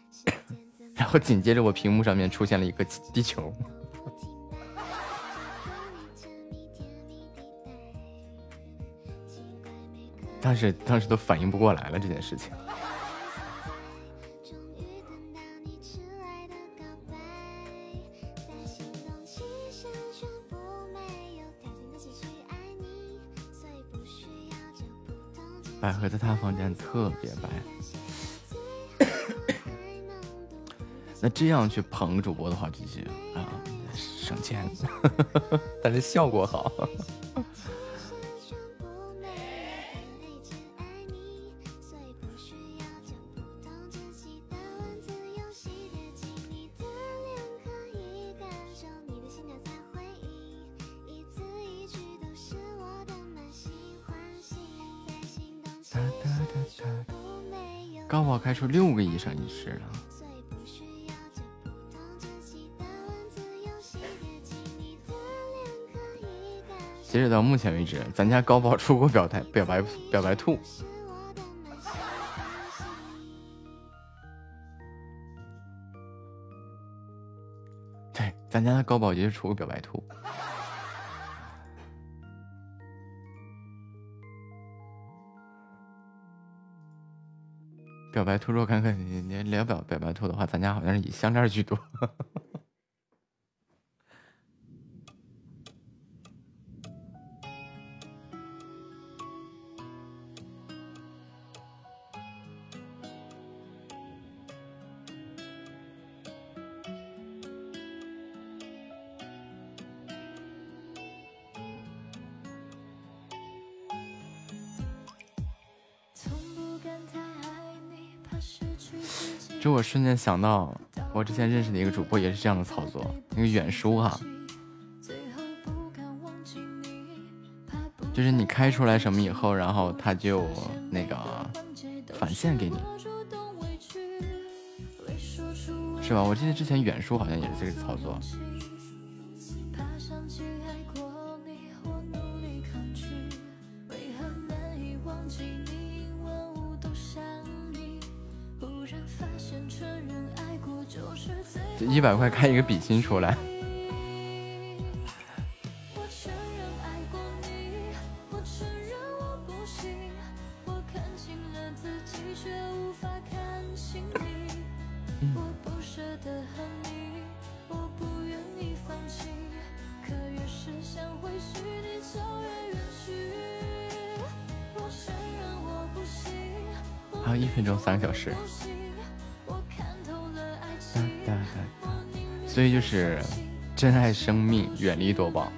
(coughs) 然后紧接着我屏幕上面出现了一个地球，但是当时都反应不过来了这件事情。百合在他房间特别白，(coughs) 那这样去捧主播的话，就是啊，省钱，(laughs) 但是效果好。出六个一生一世了。截止到目前为止，咱家高宝出过表态表白表白兔。对，咱家的高宝就出过表白兔。白兔，肉看看你你聊表表白兔的话，咱家好像是以项链居多。瞬间想到，我之前认识的一个主播也是这样的操作，那个远叔哈，就是你开出来什么以后，然后他就那个返现给你，是吧？我记得之前远叔好像也是这个操作。百块开一个比心出来。珍爱生命，远离多宝。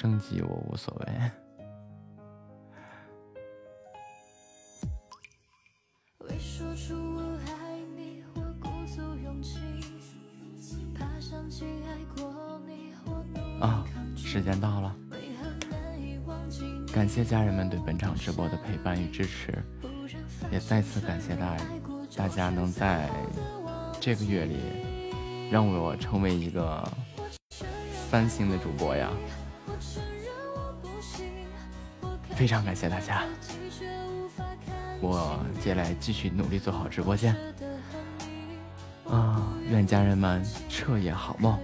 升级，我无所谓。啊，时间到了，感谢家人们对本场直播的陪伴与支持，也再次感谢大大家能在这个月里让我成为一个三星的主播呀。非常感谢大家，我接下来继续努力做好直播间。啊，愿家人们彻夜好梦，